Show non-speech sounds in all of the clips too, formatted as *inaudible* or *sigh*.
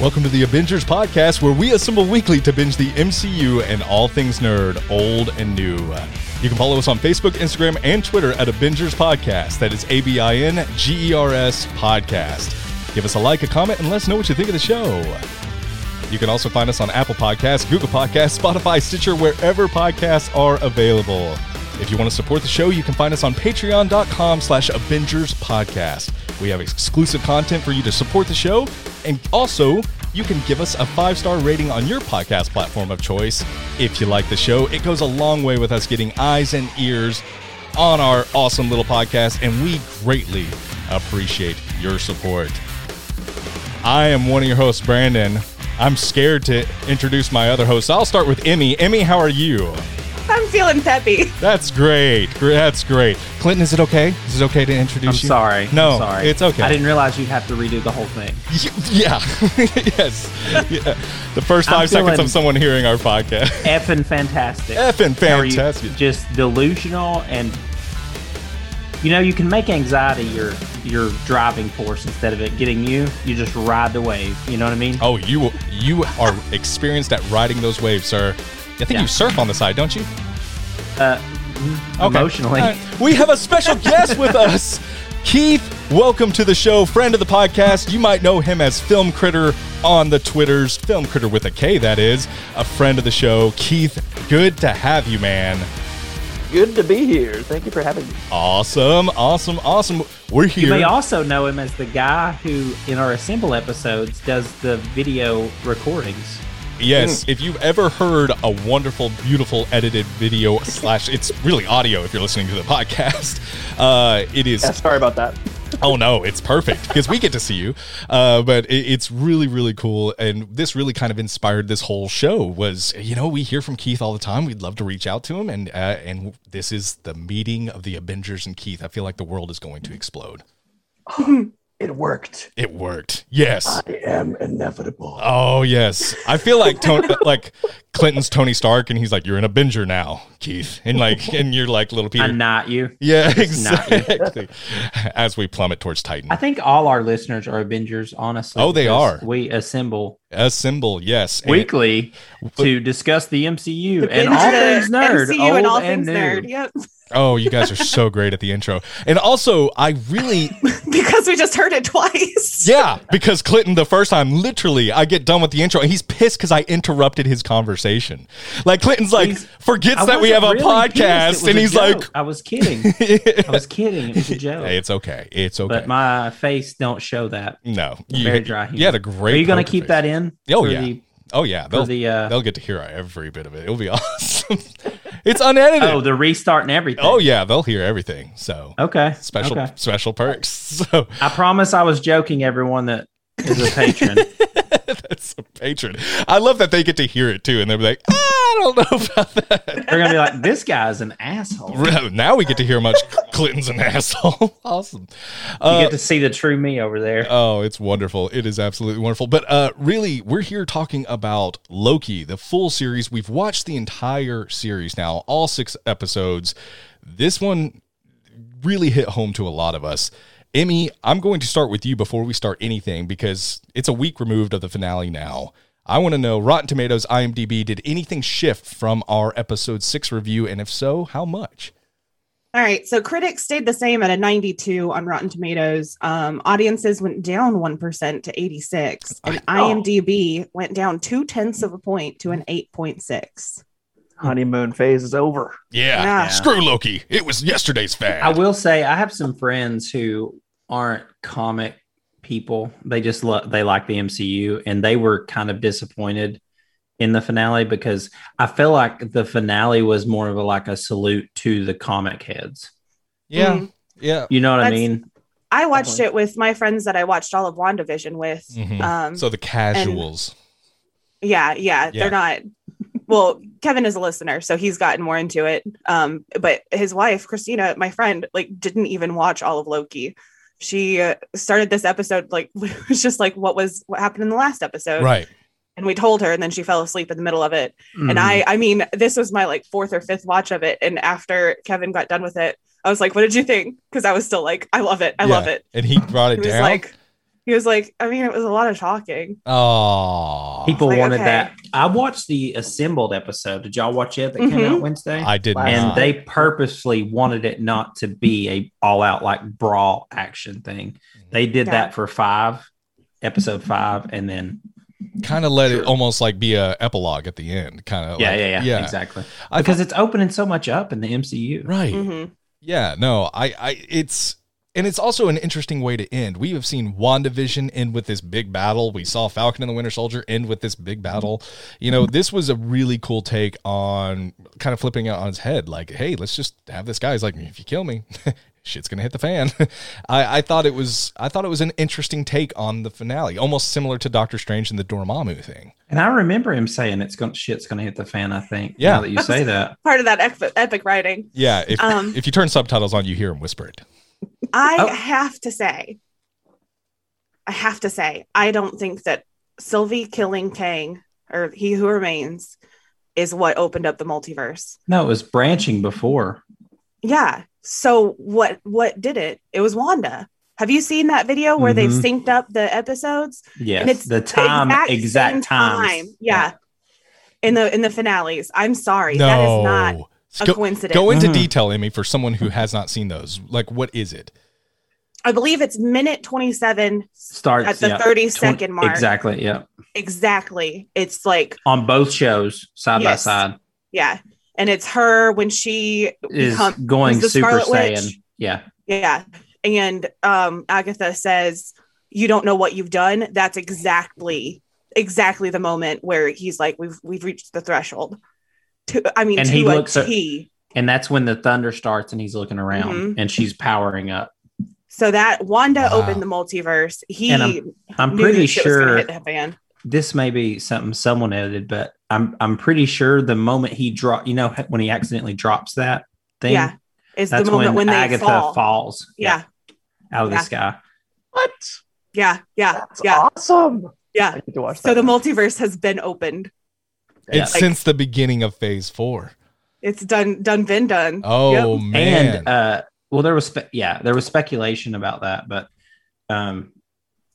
Welcome to the Abingers podcast, where we assemble weekly to binge the MCU and all things nerd, old and new. You can follow us on Facebook, Instagram, and Twitter at Abingers Podcast. That is A B I N G E R S Podcast. Give us a like, a comment, and let us know what you think of the show. You can also find us on Apple Podcasts, Google Podcasts, Spotify, Stitcher, wherever podcasts are available. If you want to support the show, you can find us on patreon.com slash Abingers Podcast. We have exclusive content for you to support the show, and also you can give us a five-star rating on your podcast platform of choice. If you like the show, it goes a long way with us getting eyes and ears on our awesome little podcast, and we greatly appreciate your support. I am one of your hosts, Brandon. I'm scared to introduce my other hosts. I'll start with Emmy. Emmy, how are you? I'm feeling peppy. That's great. That's great. Clinton, is it okay? Is it okay to introduce I'm you? sorry. No, I'm sorry. it's okay. I didn't realize you'd have to redo the whole thing. Yeah. *laughs* yes. Yeah. The first I'm five seconds of someone hearing our podcast. *laughs* Effing fantastic. Effing How are you? fantastic. Just delusional and you know you can make anxiety your your driving force instead of it getting you. You just ride the wave. You know what I mean? Oh, you you are experienced at riding those waves, sir. I think Yeah. you surf on the side, don't you? Uh, Okay. Emotionally. All right. We have a special *laughs* guest with us. Keith, welcome to the show, friend of the podcast. You might know him as FilmKritter on the Twitters, FilmKritter with a K, that is, a friend of the show. Keith, good to have you, man. Good to be here. Thank you for having me. Awesome, awesome, awesome. We're here. You may also know him as the guy who, in our Assemble episodes, does the video recordings. Yes, if you've ever heard a wonderful, beautiful edited video *laughs* slash, it's really audio if you're listening to the podcast. Uh, it is. Yeah, sorry about that. Oh no, it's perfect because we get to see you. Uh, but it, it's really, really cool, and this really kind of inspired this whole show. Was you know we hear from Keith all the time. We'd love to reach out to him, and uh, and this is the meeting of the Avengers and Keith. I feel like the world is going to explode. *laughs* It worked. It worked. Yes. I am inevitable. Oh yes, I feel like Tony, *laughs* like Clinton's Tony Stark, and he's like, "You're an Avenger now, Keith," and like, and you're like little Peter. I'm not you. yeah, not you. exactly. *laughs* As we plummet towards Titan, I think all our listeners are Avengers, honestly. Oh, they are. We assemble Assemble, symbol, yes. And- weekly to discuss the MCU The and all things nerd, MCU old and all and things new. nerd. Yep. Oh, you guys are so great at the intro, and also I really, *laughs* because we just heard it twice. yeah, because Clinton the first time, literally, I get done with the intro, and he's pissed because I interrupted his conversation. Like Clinton's like He's- forgets I that we have a really. It podcast, and a he's joke. like, I was kidding. *laughs* I was kidding. It was a joke. Hey, it's okay, it's okay. But my face don't show that. no, You, Very dry You had a great. Are you going to keep face. that in? Oh yeah. the- oh yeah. They'll, the uh, they'll get to hear every bit of it. It'll be *laughs* awesome. it's unedited. oh the restart and everything. Oh yeah, they'll hear everything. So Okay. special Okay. special perks. *laughs* So I promise I was joking. Everyone that is a patron. *laughs* *laughs* that's a patron. I love that they get to hear it too, and they're like, I don't know about that. They're gonna be like, "This guy's an asshole." Now we get to hear much Clinton's an asshole. *laughs* awesome. Uh, get to see the true me over there. Oh, it's wonderful. It is absolutely wonderful. But uh really, we're here talking about Loki, the full series. We've watched the entire series now, all 6 episodes. This one really hit home to a lot of us. Emmy, I'm going to start with you before we start anything because it's a week removed of the finale now. I want to know Rotten Tomatoes, IMDb, did anything shift from our episode 6 review and if so, how much? All right. So critics stayed the same at a 92 on Rotten Tomatoes. Um, audiences went down 1% to 86, and IMDb went down two tenths of a point to an 8.6. Honeymoon phase is over. Yeah. Yeah. Screw Loki. It was yesterday's fad. I will say I have some friends who aren't comic people. They just lo- they like the MCU, and they were kind of disappointed in the finale because I feel like the finale was more of a like a salute to the comic heads. yeah. Mhm. Yeah. You know what I That's- mean? I watched it with my friends that I watched all of WandaVision with. Mhm. Um, So the casuals. yeah, yeah, Yeah. they're not. Well, Kevin is a listener, so he's gotten more into it. Um, but his wife, Christina, my friend, like didn't even watch all of Loki. She uh, started this episode like *laughs* it was just like what was what happened in the last episode, right. and we told her, and then she fell asleep in the middle of it. And Mhm. I, I mean, this was my like fourth or fifth watch of it, and after Kevin got done with it, I was like, "What did you think?" Because I was still like, "I love it, I love it." And he brought He it was down. like, He was like, I mean, it was a lot of talking. Oh, People Like, wanted okay. that. I watched the assembled episode. Did y'all watch it that came Mhm. out Wednesday? I did And and not. they purposely wanted it not to be a all out like brawl action thing. They did Yeah. that for five, episode five, and then kind of let it almost like be a epilogue at the end. Kind of. yeah, like, yeah, yeah, yeah. exactly. I Because it's opening so much up in the MCU. Right. hmm Yeah, no, I, I, it's, and it's also an interesting way to end. We have seen WandaVision end with this big battle. We saw Falcon and the Winter Soldier end with this big battle. You know, this was a really cool take on kind of flipping it on its head. Like, hey, let's just have this guy. He's like, if you kill me, *laughs* shit's gonna hit the fan. *laughs* I, I thought it was, I thought it was an interesting take on the finale, almost similar to Doctor Strange and the Dormammu thing. And I remember him saying it's going shit's going to hit the fan. I think. Yeah. Now that you say that, Part of that epic, epic writing. Yeah, if Um, if you turn subtitles on, you hear him whisper it. I Oh. have to say, I have to say, I don't think that Sylvie killing Kang or He Who Remains is what opened up the multiverse. no, it was branching before. Yeah. So what what did it? It was Wanda. Have you seen that video where they've Mhm. synced up the episodes? Yes, and it's the time, exact exact, times. time. Yeah. In the in the finales. I'm sorry. That is not a Go- coincidence. Go into Mhm. detail, Amy, for someone who has not seen those. Like, what is it? I believe it's minute 27 Starts at the yeah, 30 twen- second mark. Exactly. Yeah. Exactly. It's like On both shows, side Yes. by side, Yeah. And it's her when she is become- going the Super Scarlet Witch. Yeah. yeah. And um Agatha says, You don't know what you've done. That's exactly exactly the moment where he's like, We've we've reached the threshold. To I mean And to he a looks at- T. And that's when the thunder starts and he's looking around Mhm. and she's powering up. So that Wanda Wow. opened the multiverse. He And I'm- I'm pretty that shit was gonna sure hit the fan. this may be something someone edited, but I'm I'm pretty sure the moment he drop, you know, when he accidentally drops that thing, Yeah. Is the moment when, when, they Agatha fall. falls, Yeah. out of Yeah. the sky. What? Yeah. Yeah. That's Yeah. awesome. Yeah. need to watch So that. the multiverse has been opened. Yeah. It's Like- since the beginning of Phase Four. It's done done been done. Oh Yep. man! And uh, well, there was spe- yeah, there was speculation about that, but um,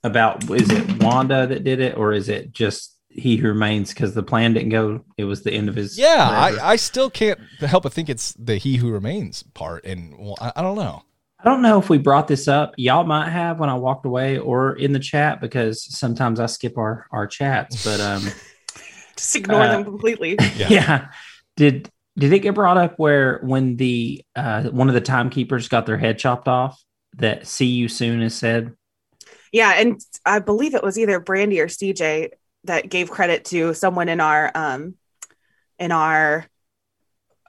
about is it Wanda that did it or is it just he who remains because the plan didn't go? It was the end of his. yeah. I, I still can't help but think it's the He Who Remains part, and well, I, I don't know. I don't know if we brought this up. Y'all might have when I walked away or in the chat because sometimes I skip our our chats. But um, *laughs* Just ignore Uh, them completely. *laughs* Yeah. yeah. Did did it get brought up where when the uh, one of the timekeepers got their head chopped off that "See you soon" is said? Yeah, and I believe it was either Brandy or CJ that gave credit to someone in our um in our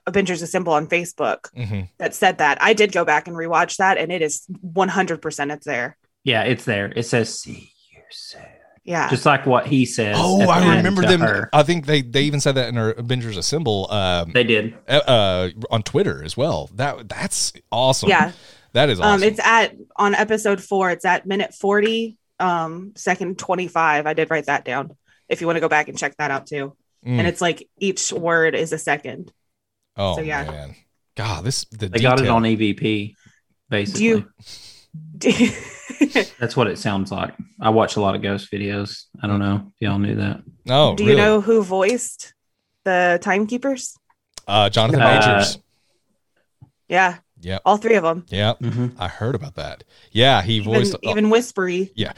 Avengers Assemble on Facebook hmm that said that. I did go back and rewatch that and it is 100% it's there. Yeah, it's there. It says "See you soon," Yeah. just like what he says. Oh, at the I remember them. her. I think they they even said that in our Avengers Assemble um, They did. uh, uh, on Twitter as well. That that's awesome. yeah. that is awesome. Um it's at on episode 4 it's at minute 40 um second 25. I did write that down if you want to go back and check that out too. Mm. And it's like each word is a second. oh so, yeah. man, God, this the They got it on EVP. Basically, you- *laughs* that's what it sounds like. I watch a lot of ghost videos. I don't know if y'all knew that. Oh, Do really? you know who voiced the timekeepers? uh, Jonathan Uh, Majors? Yeah. Yep. All three of them. Yeah, Mhm. I heard about that. Yeah, he Even, voiced even whispery. Yeah,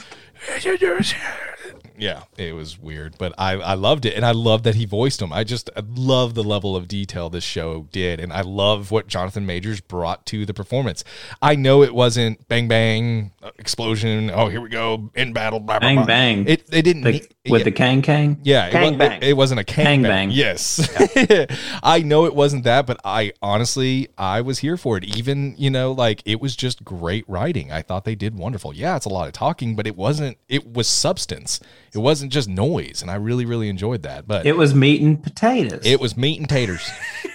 it was weird, but I, I loved it, and I love that he voiced him. I just I love the level of detail this show did, and I love what Jonathan Majors brought to the performance. I know it wasn't bang bang uh, explosion. Oh, here we go in battle. Blah, blah, Bang blah. bang. It they didn't The- need- with yeah. the Kang Kang. Yeah, it, Kang wa- bang. it, it wasn't a kang, Kang bang. bang. Yes, *laughs* I know it wasn't that, but I honestly I was here for it. Even you know, like it was just great writing. I thought they did wonderful. Yeah, it's a lot of talking, but it wasn't. It was substance. It wasn't just noise, and I really really enjoyed that. But It it, was meat and potatoes. It was meat and taters. *laughs*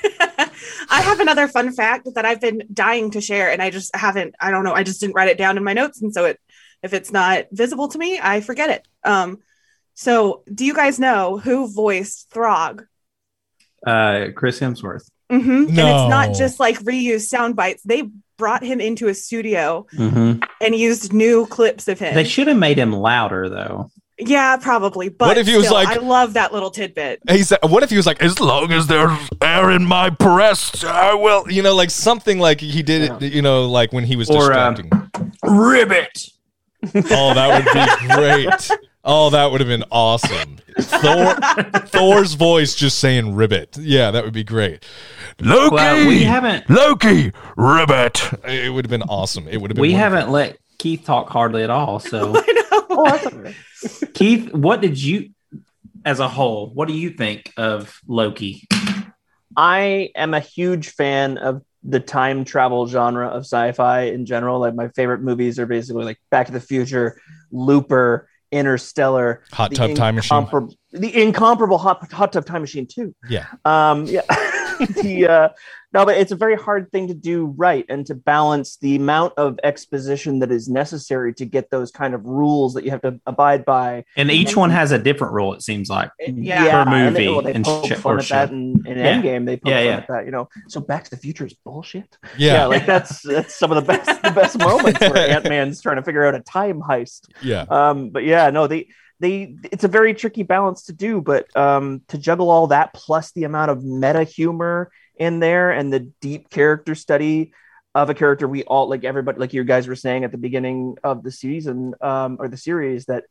I have another fun fact that I've been dying to share, and I just haven't. I don't know. I just didn't write it down in my notes, and so it, if it's not visible to me, I forget it. Um, so do you guys know who voiced Throg? uh, Chris Hemsworth. hmm And it's not just like reused sound bites. They brought him into a studio Mhm. and used new clips of him. They should have made him louder though. Yeah, probably. But What if he was still, like- I love that little tidbit. He said, "What if he was like, as long as there's air in my breast, I will." You know, like something like he did it. You know, like when he was Or, um, distracting. Ribbit. oh, that would be great. Oh, that would have been awesome. Thor, Thor's voice just saying "ribbit." Yeah, that would be great. Loki, Well, we haven't Loki, ribbit. It would have been awesome. It would have been. we wonderful. haven't let Keith talk hardly at all. So *laughs* I know. Oh. *laughs* Keith, what did you as a whole, what do you think of Loki? I am a huge fan of the time travel genre of sci-fi in general. Like my favorite movies are basically like Back to the Future, Looper, Interstellar, Hot the Tub Time Machine. the incomparable Hot, Hot Tub Time Machine too. Yeah. Um, yeah. *laughs* the uh, no, but it's a very hard thing to do right, and to balance the amount of exposition that is necessary to get those kind of rules that you have to abide by. And each one has a different rule, it seems like. Yeah. Per and they, movie well, they and poke fun or at that in, in Yeah. Endgame. They poke Yeah, fun yeah. at that, you know. So Back to the Future is bullshit. Yeah, Yeah, like that's that's some of the best the best moments where *laughs* Ant Man's trying to figure out a time heist. yeah. Um, but yeah, no, they they it's a very tricky balance to do, but um, to juggle all that plus the amount of meta humor in there and the deep character study of a character we all like everybody like you guys were saying at the beginning of the season um, or the series that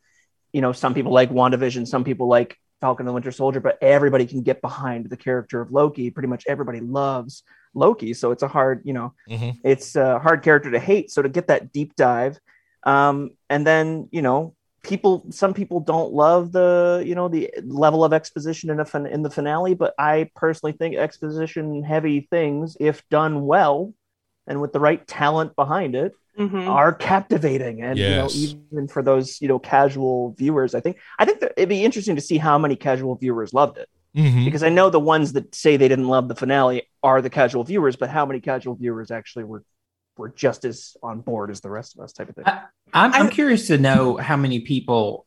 you know some people like WandaVision, some people like Falcon and the Winter Soldier, but everybody can get behind the character of Loki. Pretty much everybody loves Loki, so it's a hard, you know, Mhm. it's a hard character to hate. So to get that deep dive, um, and then you know, people, some people don't love the you know the level of exposition in a fin- in the finale, but I personally think exposition heavy things, if done well, and with the right talent behind it, Mhm. are captivating and Yes. you know even for those you know casual viewers i think i think that it'd be interesting to see how many casual viewers loved it Mhm. because i know the ones that say they didn't love the finale are the casual viewers but how many casual viewers actually were were just as on board as the rest of us type of thing I'm, I'm curious to know how many people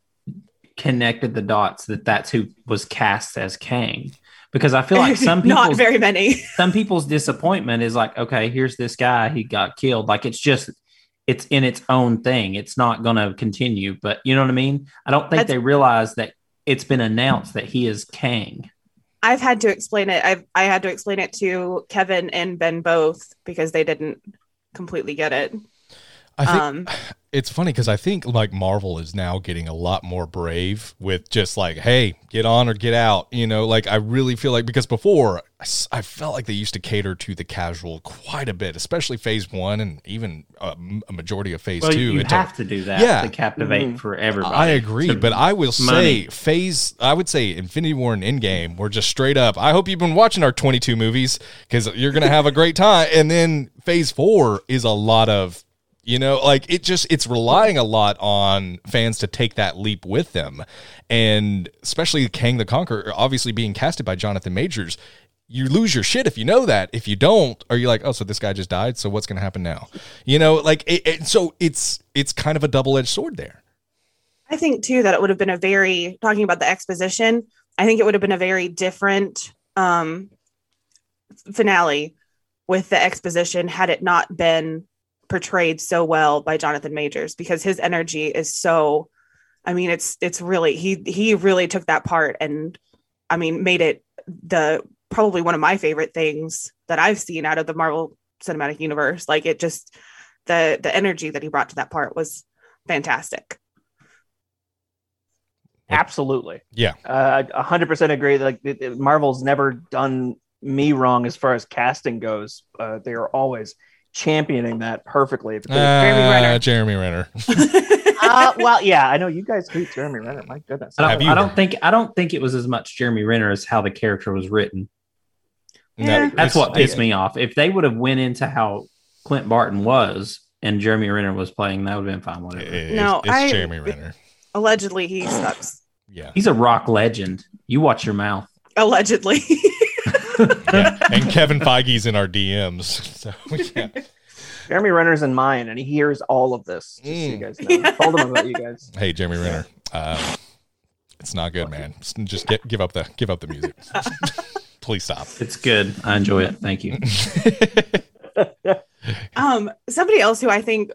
connected the dots that that's who was cast as Kang. Because I feel like *laughs* some people not very many. *laughs* some people's disappointment is like, okay, here's this guy, he got killed. Like it's just it's in its own thing. It's not gonna continue. But you know what I mean? I don't think That's- they realize that it's been announced that he is Kang. I've had to explain it. I've I had to explain it to Kevin and Ben both because they didn't completely get it. I think Um, it's funny because I think like Marvel is now getting a lot more brave with just like, hey, get on or get out. You know, like I really feel like because before I felt like they used to cater to the casual quite a bit, especially Phase One and even a majority of Phase Well, Two. you It took- have to do that Yeah. to captivate Mhm. for everybody. I agree, To- but I will say phase I would say Infinity War and Endgame were just straight up. I hope you've been watching our 22 movies cuz you're going to have a great time and then phase 4 is a lot of you know like it just it's relying a lot on fans to take that leap with them and especially Kang the Conqueror obviously being casted by Jonathan Majors you lose your shit if you know that. If you don't, are you like, oh, so this guy just died? So what's going to happen now? You know, like, it, it- so it's it's kind of a double edged sword there. I think too that it would have been a very talking about the exposition. I think it would have been a very different um, finale with the exposition had it not been portrayed so well by Jonathan Majors because his energy is so. I mean, it's it's really he he really took that part and I mean made it the probably one of my favorite things that I've seen out of the Marvel Cinematic Universe. Like it just the the energy that he brought to that part was fantastic. absolutely Yeah. uh, a hundred percent agree like it- it- marvel's never done me wrong as far as casting goes uh, they are always championing that perfectly Because- Jeremy Renner. Jeremy Renner. *laughs* uh, well, yeah, I know you guys hate Jeremy Renner. My goodness. I don't, I don't think I don't think it was as much Jeremy Renner as how the character was written. Yeah. That's what pissed me off. If they would have went into how Clint Barton was and Jeremy Renner was playing, that would have been fine. Whatever. It's, No, it's I- Jeremy Renner. Allegedly, he sucks. Yeah. He's a rock legend. You watch your mouth. Allegedly. *laughs* yeah. And Kevin Feige's in our DMs. So yeah. Jeremy Renner's in mine, and he hears all of this. Just so you Mm. guys know. I told him about you guys. *laughs* Hey, Jeremy Renner. Um, it's not good, man. Just- Just get, give up the give up the music. *laughs* Please stop. It's good. I enjoy it. Thank you. *laughs* Um, somebody else who I think,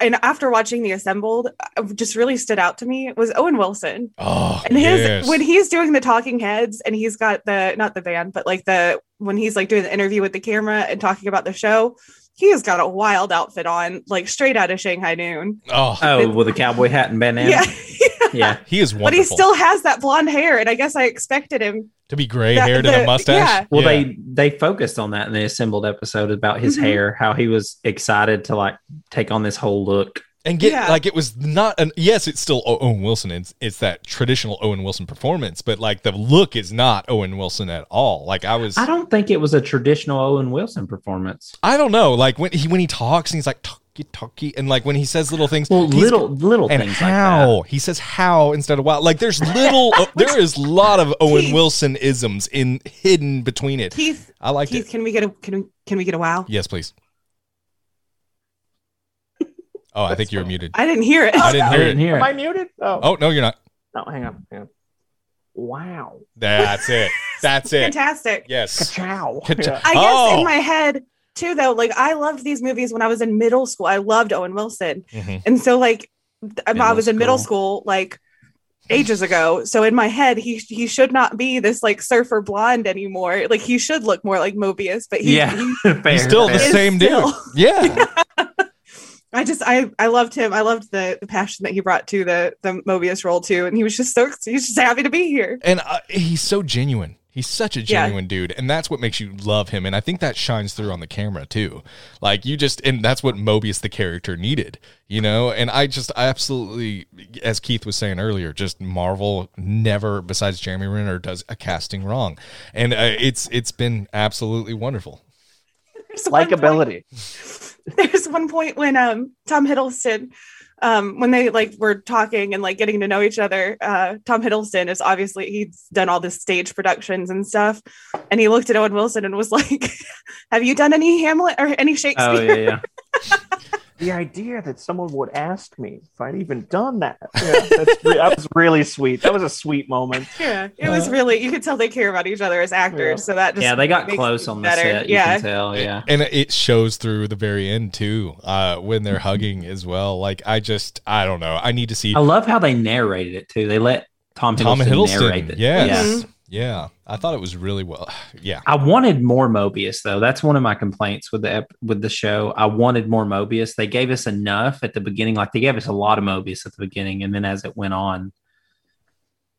and after watching The Assembled, uh, just really stood out to me was Owen Wilson. Oh, And his yes. when he's doing the talking heads, and he's got the not the band, but like the when he's like doing the interview with the camera and talking about the show, he has got a wild outfit on, like straight out of Shanghai Noon. oh, Oh, with a cowboy hat and bandana. Yeah, *laughs* Yeah. *laughs* he is wonderful. but he still has that blonde hair, and I guess I expected him. to be gray haired and a mustache. Well they they focused on that in the- mustache. yeah. Well, Yeah. they they focused on that in the assembled episode about his hair, how he was excited to like take on this whole look. and get Yeah. like it was not an yes it's still O- owen wilson it's, it's that traditional owen wilson performance but like the look is not owen wilson at all like i was I don't think it was a traditional Owen Wilson performance. i don't know like when he when he talks and he's like talky talky and like when he says little things Well, little little and things how he says how instead of wow like there's *laughs* little uh, there is a lot of owen Keith. wilson isms in hidden between it Keith, i like Keith, it can we get a can we can we get a wow? yes please oh i think you're muted I didn't hear it. i didn't I hear didn't it hear Am I muted? Oh, oh no you're not no, hang on, hang on. Wow. that's it *laughs* that's it Fantastic. yes Ka-chow. Ka-chow. Yeah. I guess Oh. in my head too, though, like I loved these movies when I was in middle school. I loved Owen Wilson, Mhm. and so like th- I Middle was in middle school. school like ages ago. So in my head, he he should not be this like surfer blonde anymore. Like he should look more like Mobius, but he, Yeah, he- *laughs* He's still the fair. is same dude. still- Yeah. *laughs* I just I I loved him. I loved the, the passion that he brought to the the Mobius role too, and he was just so he's just happy to be here. And uh, he's so genuine. He's such a Yeah. genuine dude. And that's what makes you love him. And I think that shines through on the camera too. Like you just, and that's what Mobius, the character, needed, you know? And I just, I absolutely, as Keith was saying earlier, just Marvel never, besides Jeremy Renner, does a casting wrong. And uh, it's, it's been absolutely wonderful. Likability. *laughs* there's one point when um Tom Hiddleston um when they like were talking and like getting to know each other uh Tom Hiddleston is obviously he's done all this stage productions and stuff and he looked at Owen Wilson and was like *laughs* have you done any Hamlet or any Shakespeare Oh yeah, yeah. *laughs* The idea that someone would ask me if I'd even done that. Yeah, that's re- that was really sweet. That was a sweet moment. yeah it was really you could tell they care about each other as actors Yeah. so that just Yeah, they got close it on the better. set. You yeah can tell. Yeah. And it shows through the very end too, uh, when they're hugging as well. Like I just, I don't know. I need to see I love how they narrated it too. They let Tom Hiddleston, Tom Hiddleston. narrate it. Yes. Yeah. Yeah. I thought it was really well. *sighs* Yeah. I wanted more Mobius though. That's one of my complaints with the ep- with the show. I wanted more Mobius. They gave us enough at the beginning. Like they gave us a lot of Mobius at the beginning, and then as it went on,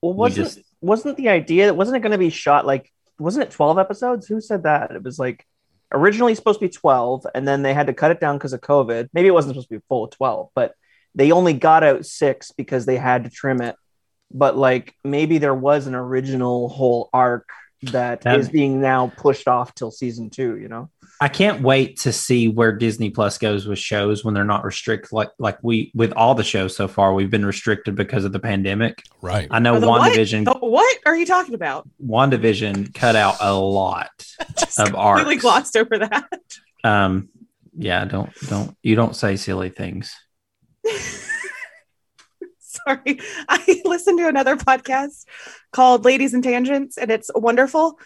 Well, wasn't just- wasn't the idea that wasn't it going to be shot like wasn't it twelve episodes? Who said that? It was like originally supposed to be twelve, and then they had to cut it down because of COVID. Maybe it wasn't supposed to be full twelve, but they only got out six because they had to trim it. But like maybe there was an original whole arc that is That- being now pushed off till season two. You know. I can't wait to see where Disney Plus goes with shows when they're not restricted. Like like we with all the shows so far, we've been restricted because of the pandemic. Right. I know Oh, the what? The- what are you talking about WandaVision cut out a lot *laughs* of art completely glossed over that Um, yeah, don't don't you don't say silly things. *laughs* Sorry. *laughs* I listened to another podcast called Ladies and Tangents, and it's wonderful.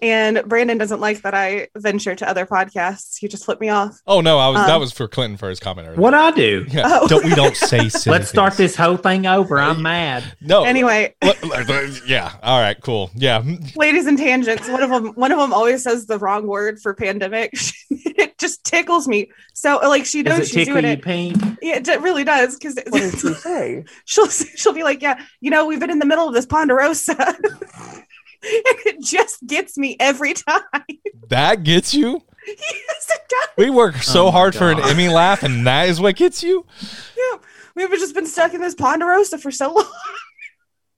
And Brandon doesn't like that I venture to other podcasts. He just flipped me off. Oh no, I was that Um, was for Clinton for his comment earlier. What I do? Yeah. Oh. Don't we don't say *laughs* Let's start this whole thing over. I'm *laughs* mad. No. Anyway, Let- let- yeah. All right. Cool. Yeah. Ladies and Tangents, one of them one of them always says the wrong word for pandemic. it just tickles me. So like she knows she's doing it. pink? Yeah, it really does because What did *laughs* she say? she'll she'll be like, yeah, you know, we've been in the middle of this ponderosa. *laughs* it just gets me every time. That gets you. yes, it does. We work so Oh my hard for an God. Emmy laugh, and that is what gets you. Yeah, we've just been stuck in this ponderosa for so long.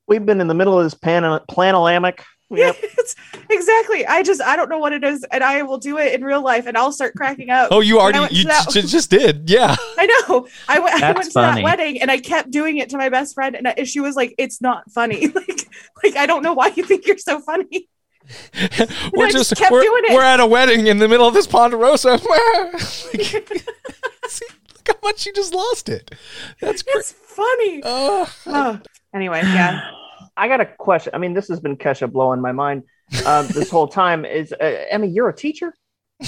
We've been in the middle of this pan- planolamic. Yep. *laughs* It's- exactly. I just I don't know what it is, and I will do it in real life, and I'll start cracking up. Oh, you already you that- j- just did. Yeah. *laughs* I know. I went. I That's went to that wedding, and I kept doing it to my best friend, and I, she was like, "It's not funny. *laughs* like, like I don't know why you think you're so funny." we're just, just we're, we're at a wedding in the middle of this ponderosa. See, look how much you just lost it. That's great. It's funny. Uh, Oh. Anyway, yeah. *sighs* *sighs* *sighs* I got a question. I mean, this has been Kesha blowing my mind. um, *laughs* this whole time is uh, Emmy. You're a teacher. *laughs*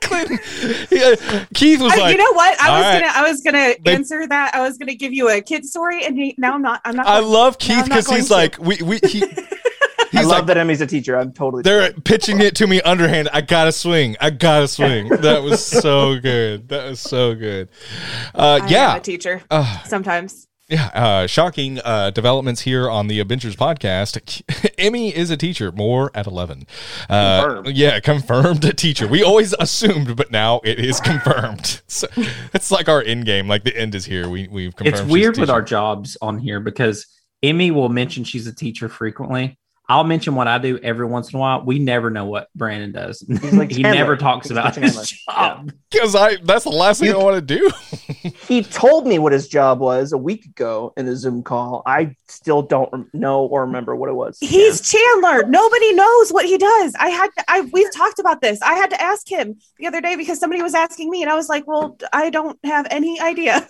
Clinton- Yeah, Keith was I- like, you know what? I was right. gonna, I was gonna They- answer that. I was gonna give you a kid story, and he, now I'm not. I'm not. I going- love Keith because he's going like, we, we, he, *laughs* I love like, that Emmy's a teacher. I'm totally. they're pitching it to me underhand. I gotta swing. I gotta *laughs* swing. That was so good. That was so good. Uh, I am yeah. a teacher Uh, sometimes. Yeah, uh, shocking uh, developments here on the Abingers podcast. *laughs* Emmy is a teacher, more at 11. Uh, Confirmed. Yeah, confirmed a *laughs* teacher. We always assumed, but now it is confirmed. So it's like our end game, like the end is here. We, we've confirmed. It's weird with our jobs on here because Emmy will mention she's a teacher frequently. I'll mention what I do every once in a while. We never know what Brandon does. like *laughs* he never talks He's about like his job. Because I that's the last thing I want to do. *laughs* He told me what his job was a week ago in a Zoom call. I still don't know or remember what it was. He's Chandler. Nobody knows what he does. I had to, I we've talked about this. I had to ask him the other day because somebody was asking me, and I was like, "Well, I don't have any idea."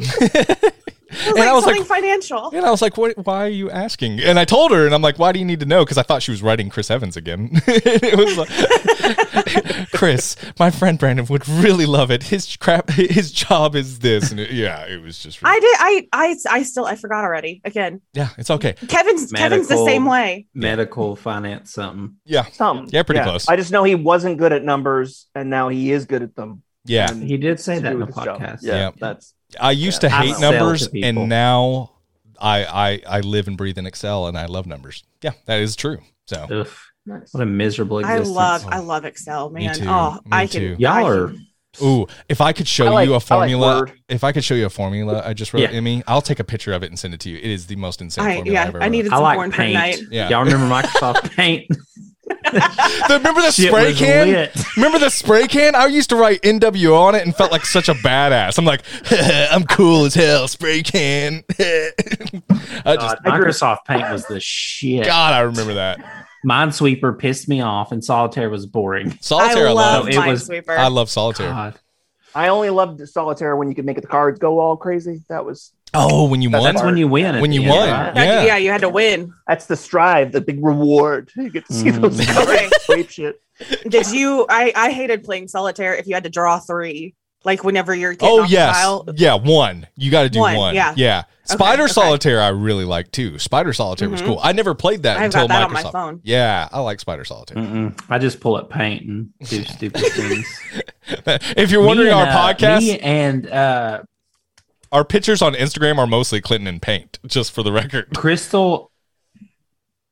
*laughs* and I was like, financial. and I was like, what, why are you asking? And I told her, and I'm like, why do you need to know? Because I thought she was writing Chris Evans again. *laughs* it was like, *laughs* Chris, my friend Brandon would really love it. His crap, his job is this, and it, yeah, it was just. I did. I I I still I forgot already. Again, yeah, it's okay. Kevin's Kevin's the same way. Medical finance something. Yeah, Some. Yeah, pretty close. I just know he wasn't good at numbers, and now he is good at them. Yeah. And He did say that in the with his job. podcast. Yeah, Yeah. that's I used Yeah. to hate sell to numbers, and now I, I I live and breathe in Excel, and I love numbers. Yeah, that is true. So Ugh, nice. what a miserable existence. I existence. love I oh. love Excel, Me man. too. Oh, Me I too. can. Y'all I are can- Ooh, if I could show I like- you a like formula, Word. if I could show you a formula I just wrote, Yeah. Emmy, I'll take a picture of it and send it to you. It is the most insane I formula yeah. I've ever I needed I some like porn for paint. night. Yeah. Y'all remember Microsoft *laughs* Paint? The- remember the *laughs* Shit spray was can? lit. Remember the spray can? I used to write NWO on it and felt like such a badass. I'm like, *laughs* I'm cool as hell, spray can. *laughs* I just, God, Microsoft Paint was the shit. God, I remember that. Minesweeper pissed me off, and Solitaire was boring. Solitaire, I, I love. love it was- Minesweeper. I love Solitaire. God. I only loved solitaire when you could make the cards go all crazy. That was Oh, when you That's won? That's when you win. When you end, won. right? Yeah. yeah, you had to win. that's the strive, the big reward. You get to see Mm. those Okay. cards sweep shit. Did you? I I hated playing solitaire if you had to draw three. Like whenever you're getting Oh off yes, the yeah, one. You got to do one. One, yeah. yeah. Spider okay. Solitaire, I really like too. Spider Solitaire was Mhm. cool. I never played that I've until got that on my Microsoft. phone. Yeah, I like Spider Solitaire. Mm-mm. I just pull up Paint and do stupid *laughs* things. if you're wondering, Me our uh, podcast, me and uh, our pictures on Instagram are mostly Clinton and Paint. Just for the record. Crystal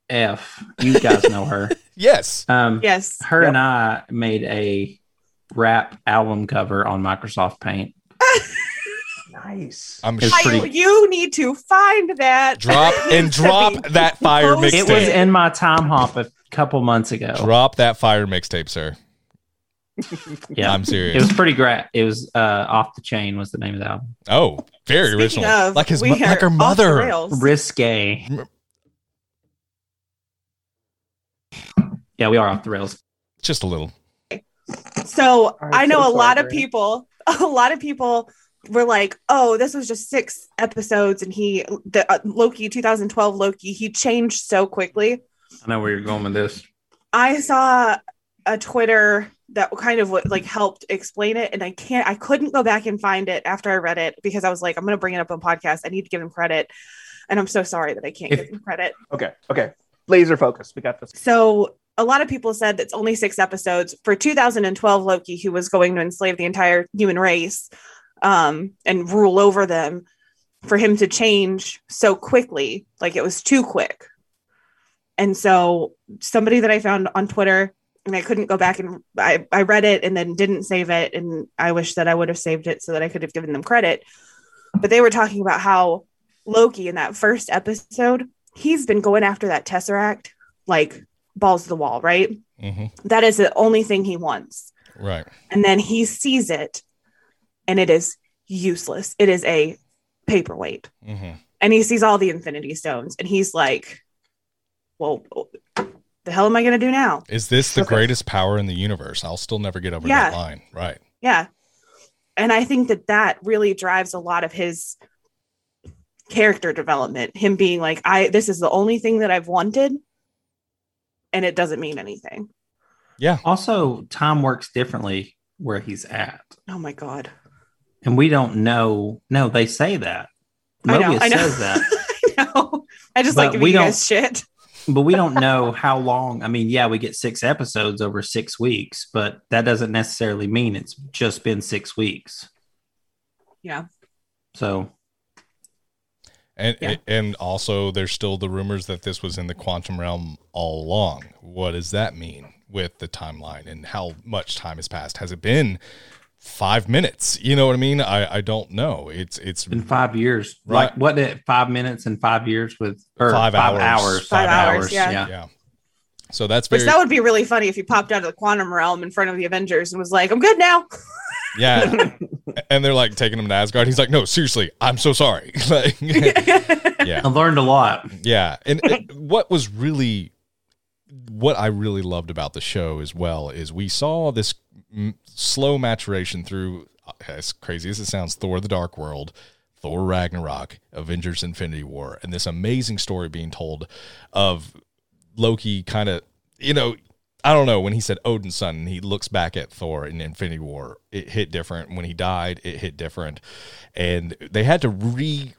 F, you guys know her. *laughs* Yes. Um, Yes. her Yep. and I made a rap album cover on Microsoft Paint. *laughs* Nice. I'm It's I, pretty- you need to find that. drop *laughs* and drop that fire posted. It was in my Timehop a couple months ago. Drop that fire mixtape, sir. Yeah, I'm serious. it was pretty great. It was uh, off the chain was the name of the album. oh, very Speaking original. of, like his, mo- like her mother. Risque. Yeah, we are off the rails. Just a little. So I'm I know so a lot of people. *laughs* A lot of people were like, "Oh, this was just six episodes, and he the uh, Loki 2012 Loki he changed so quickly." I know where you're going with this. I saw a Twitter that kind of what like helped explain it, and I can't, I couldn't go back and find it after I read it because I was like, I'm going to bring it up on podcast. I need to give him credit, and I'm so sorry that I can't give him credit. Okay. Okay. Laser focus. We got this. So a lot of people said that's only six episodes for 2012 Loki, who was going to enslave the entire human race um, and rule over them. For him to change so quickly, like it was too quick. And so somebody that I found on Twitter, and I couldn't go back and I, I read it and then didn't save it. And I wish that I would have saved it so that I could have given them credit. But they were talking about how Loki in that first episode, he's been going after that Tesseract like balls to the wall, right? hmm That is the only thing he wants. Right. And then he sees it and it is useless. It is a paperweight. hmm And he sees all the infinity stones and he's like, well, the hell am I going to do now? Is this the Okay. greatest power in the universe? I'll still never get over Yeah. that line. Right. Yeah. And I think that that really drives a lot of his character development. Him being like, I this is the only thing that I've wanted, and it doesn't mean anything. Yeah. Also, time works differently where he's at. Oh my god. And we don't know. No, they say that. I know, Mobius I know. says that. *laughs* I know. I just But like giving we you guys don't- shit. But we don't know how long. I mean, yeah, we get six episodes over six weeks, but that doesn't necessarily mean it's just been six weeks. Yeah. So And Yeah. and also there's still the rumors that this was in the quantum realm all along. What does that mean with the timeline and how much time has passed? Has it been five minutes? You know what I mean? I, I don't know. It's it's in five years, Right. like what? It five minutes and five years with or Five hours. hours, Five hours, yeah. yeah. yeah. So that's Which that would be really funny if you popped out of the quantum realm in front of the Avengers and was like, I'm good now. *laughs* yeah. *laughs* and they're like taking him to Asgard. He's like, no, seriously, I'm so sorry. *laughs* like, yeah. I learned a lot. Yeah, and it, what was really what I really loved about the show as well is we saw this mm, slow maturation through as crazy as it sounds Thor the Dark World, Thor Ragnarok, Avengers Infinity War, and this amazing story being told of Loki kind of, you know, I don't know when he said Odin's son and he looks back at Thor in Infinity War, it hit different. When he died, it hit different. And they had to re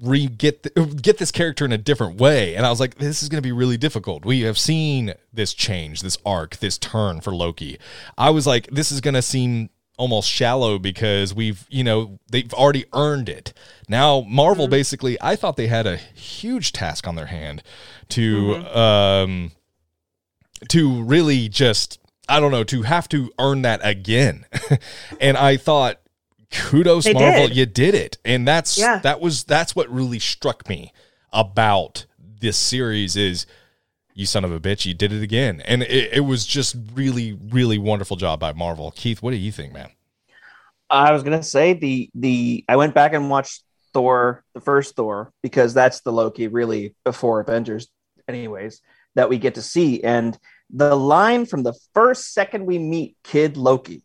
re get th- get this character in a different way. And i was like this is going to be really difficult. We have seen this change this arc this turn for loki. I was like this is going to seem almost shallow because we've you know they've already earned it. Now marvel basically i thought they had a huge task on their hand to um to really just I don't know to have to earn that again. *laughs* and I thought kudos They Marvel, did. you did it. And that's Yeah. that was that's what really struck me about this series is you son of a bitch, you did it again. And it, it was just really really wonderful job by Marvel. Keith, what do you think, man? I was gonna say the the I went back and watched Thor, the first Thor, because that's the Loki really before Avengers, anyways, that we get to see. And the line from the first second we meet Kid Loki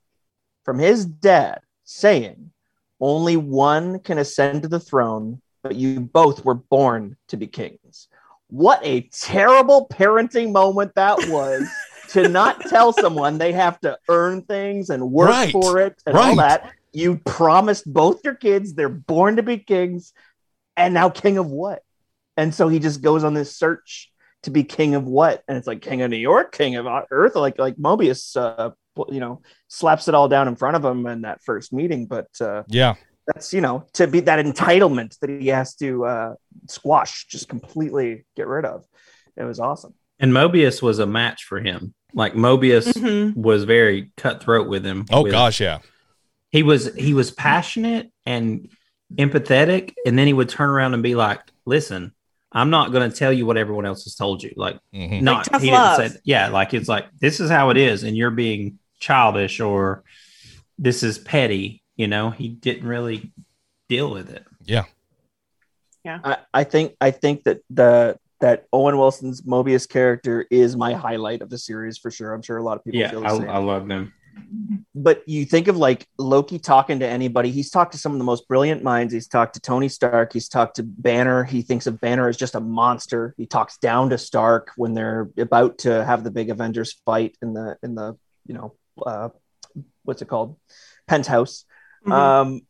from his dad saying, Only one can ascend to the throne, but you both were born to be kings. What a terrible parenting moment that was to not *laughs* tell someone they have to earn things and work Right. for it and all that. You promised both your kids they're born to be kings, and now king of what? And so he just goes on this search to be king of what? And it's like king of New York, king of Earth, like like Mobius, uh, you know, slaps it all down in front of him in that first meeting. But uh, Yeah. that's you know to be that entitlement that he has to uh, squash, just completely get rid of. It was awesome. And Mobius was a match for him. Like Mobius Mhm. was very cutthroat with him. Oh with- gosh, yeah. he was he was passionate and empathetic, and then he would turn around and be like, "Listen, I'm not going to tell you what everyone else has told you." Like, Mhm. not tough he didn't say, yeah, like it's like this is how it is, and you're being childish or this is petty. You know, he didn't really deal with it. Yeah. Yeah. I, I think I think that the that Owen Wilson's Mobius character is my highlight of the series for sure. I'm sure a lot of people Yeah, feel the I, same. I love them. but you think of like Loki talking to anybody. He's talked to some of the most brilliant minds. He's talked to Tony Stark. He's talked to Banner. He thinks of Banner as just a monster. He talks down to Stark when they're about to have the big Avengers fight in the in the you know uh, what's it called penthouse. Mhm. Um,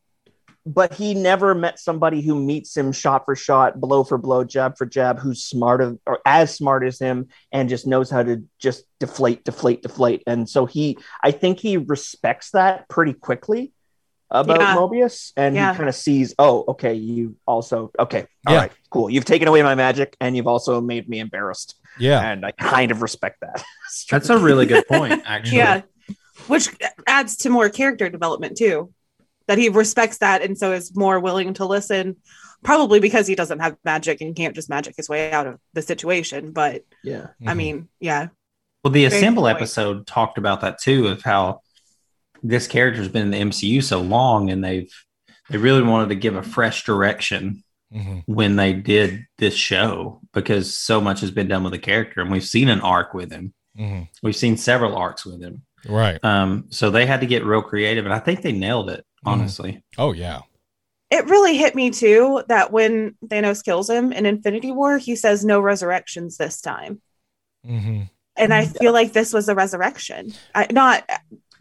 but he never met somebody who meets him shot for shot, blow for blow, jab for jab, who's smarter or as smart as him and just knows how to just deflate, deflate, deflate. And so he, I think he respects that pretty quickly about Yeah. Mobius, and Yeah. he kind of sees, oh, okay, you also, okay, all right, Yeah. cool. You've taken away my magic, and you've also made me embarrassed, Yeah. and I kind of respect that. *laughs* That's a really good point, actually. Yeah. Which adds to more character development too. That he respects that and so is more willing to listen, probably because he doesn't have magic and can't just magic his way out of the situation. But yeah. I Mhm. mean, yeah. Well, the Very Assemble episode talked about that too, of how this character's been in the MCU so long, and they've they really wanted to give a fresh direction Mhm. when they did this show because so much has been done with the character, and we've seen an arc with him. Mhm. We've seen several arcs with him. Right. Um, so they had to get real creative, and I think they nailed it. Mhm. Honestly, Oh yeah. it really hit me too that when Thanos kills him in Infinity War, he says no resurrections this time. Mhm. And I feel like this was a resurrection. I, not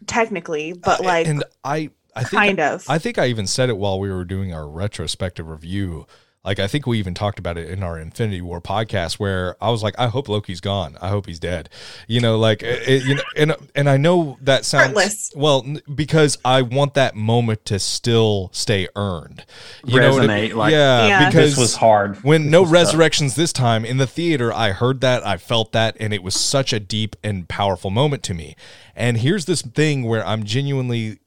technically, but Uh, like and I, I think kind of. I think I even said it while we were doing our retrospective review. Like I think we even talked about it in our Infinity War podcast, where I was like, I hope Loki's gone. I hope he's dead. You know, like it, it- you know, and and I know that sounds Heartless. well because I want that moment to still stay earned. You know I Resonate, mean? like, yeah, Yeah. because this was hard. when This no was tough. resurrections this time in the theater, I heard that, I felt that, and it was such a deep and powerful moment to me. And here's this thing where I'm genuinely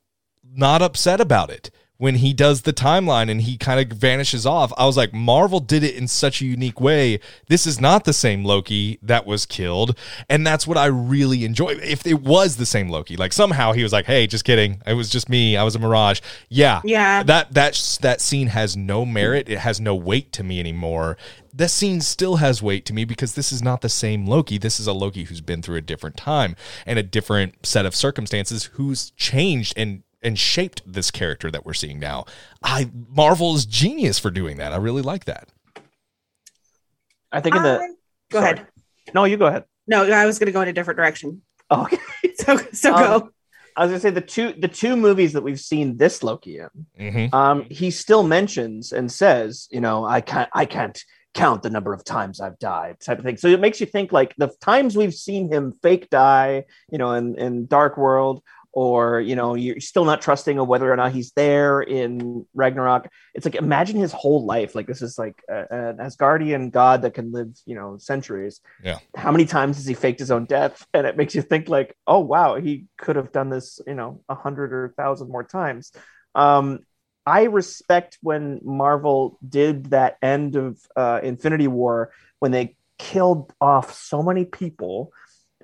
not upset about it. When he does the timeline and he kind of vanishes off, I was like, Marvel did it in such a unique way. This is not the same Loki that was killed. And that's what I really enjoy. If it was the same Loki, like somehow he was like, hey, just kidding. It was just me. I was a mirage. Yeah. Yeah. That that that scene has no merit. It has no weight to me anymore. That scene still has weight to me because this is not the same Loki. This is a Loki who's been through a different time and a different set of circumstances who's changed and and shaped this character that we're seeing now. I Marvel is genius for doing that. I really like that. I think in the I- go sorry. ahead. no, you go ahead. No, I was going to go in a different direction. Oh, okay. *laughs* So so Um, go. I was gonna say the two the two movies that we've seen this Loki in. Mm-hmm. Um, he still mentions and says, you know, I can't I can't count the number of times I've died, type of thing. So it makes you think like the times we've seen him fake die, you know, in, in Dark World, or you know, you're still not trusting of whether or not he's there in Ragnarok. It's like imagine his whole life. Like this is like a, an Asgardian god that can live, you know, centuries. Yeah. How many times has he faked his own death? And it makes you think like, oh wow, he could have done this, you know, a hundred or a thousand more times. Um, I respect when Marvel did that end of uh, Infinity War when they killed off so many people.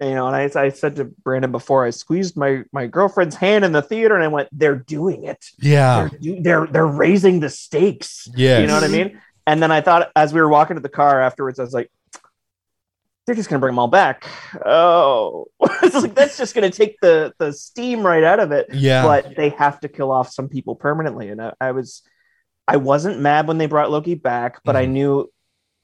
You know, and I, I said to Brandon before, I squeezed my my girlfriend's hand in the theater, and I went, "They're doing it. Yeah. They're they're they're raising the stakes." Yeah. You know what I mean? And then I thought, as we were walking to the car afterwards, I was like, "They're just gonna bring them all back." Oh, *laughs* it's like that's just gonna take the the steam right out of it Yeah. but they have to kill off some people permanently. And I, I was, I wasn't mad when they brought Loki back, but I Mhm. knew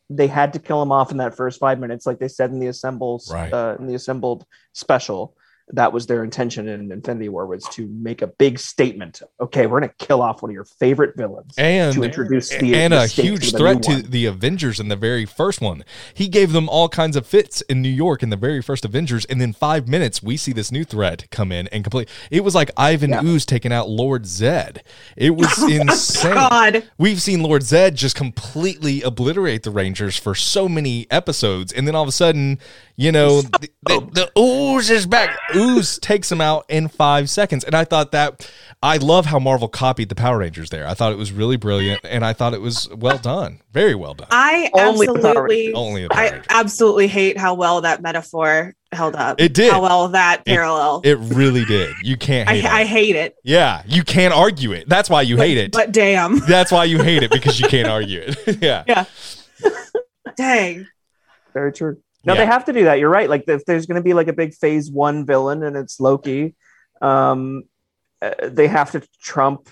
they had to kill him off in that first five minutes, like they said in the assembles, Right. uh, in the assembled special. That was their intention in Infinity War was to make a big statement. Okay, we're going to kill off one of your favorite villains and to introduce the and the a huge the threat to the Avengers in the very first one. He gave them all kinds of fits in New York in the very first Avengers, and then five minutes we see this new threat come in and complete. It was like Ivan Yeah. Ooze taking out Lord Zedd. It was *laughs* oh insane. God. We've seen Lord Zedd just completely obliterate the Rangers for so many episodes, and then all of a sudden, you know, the, the, oh. the ooze is back. Ooze takes him out in five seconds, and I thought that I love how Marvel copied the Power Rangers there. I thought it was really brilliant, and I thought it was well done, very well done. I Only Power absolutely, Only I absolutely hate how well that metaphor held up. It did. How well that It- parallel. It really did. You can't I, hate I it. hate it. Yeah, you can't argue it. That's why you but, hate it. But damn. *laughs* That's why you hate it because you can't *laughs* argue it. *laughs* Yeah. Yeah. Dang. Very true. No, Yeah. they have to do that. You're right. Like if there's going to be like a big phase one villain and it's Loki, um, uh, they have to trump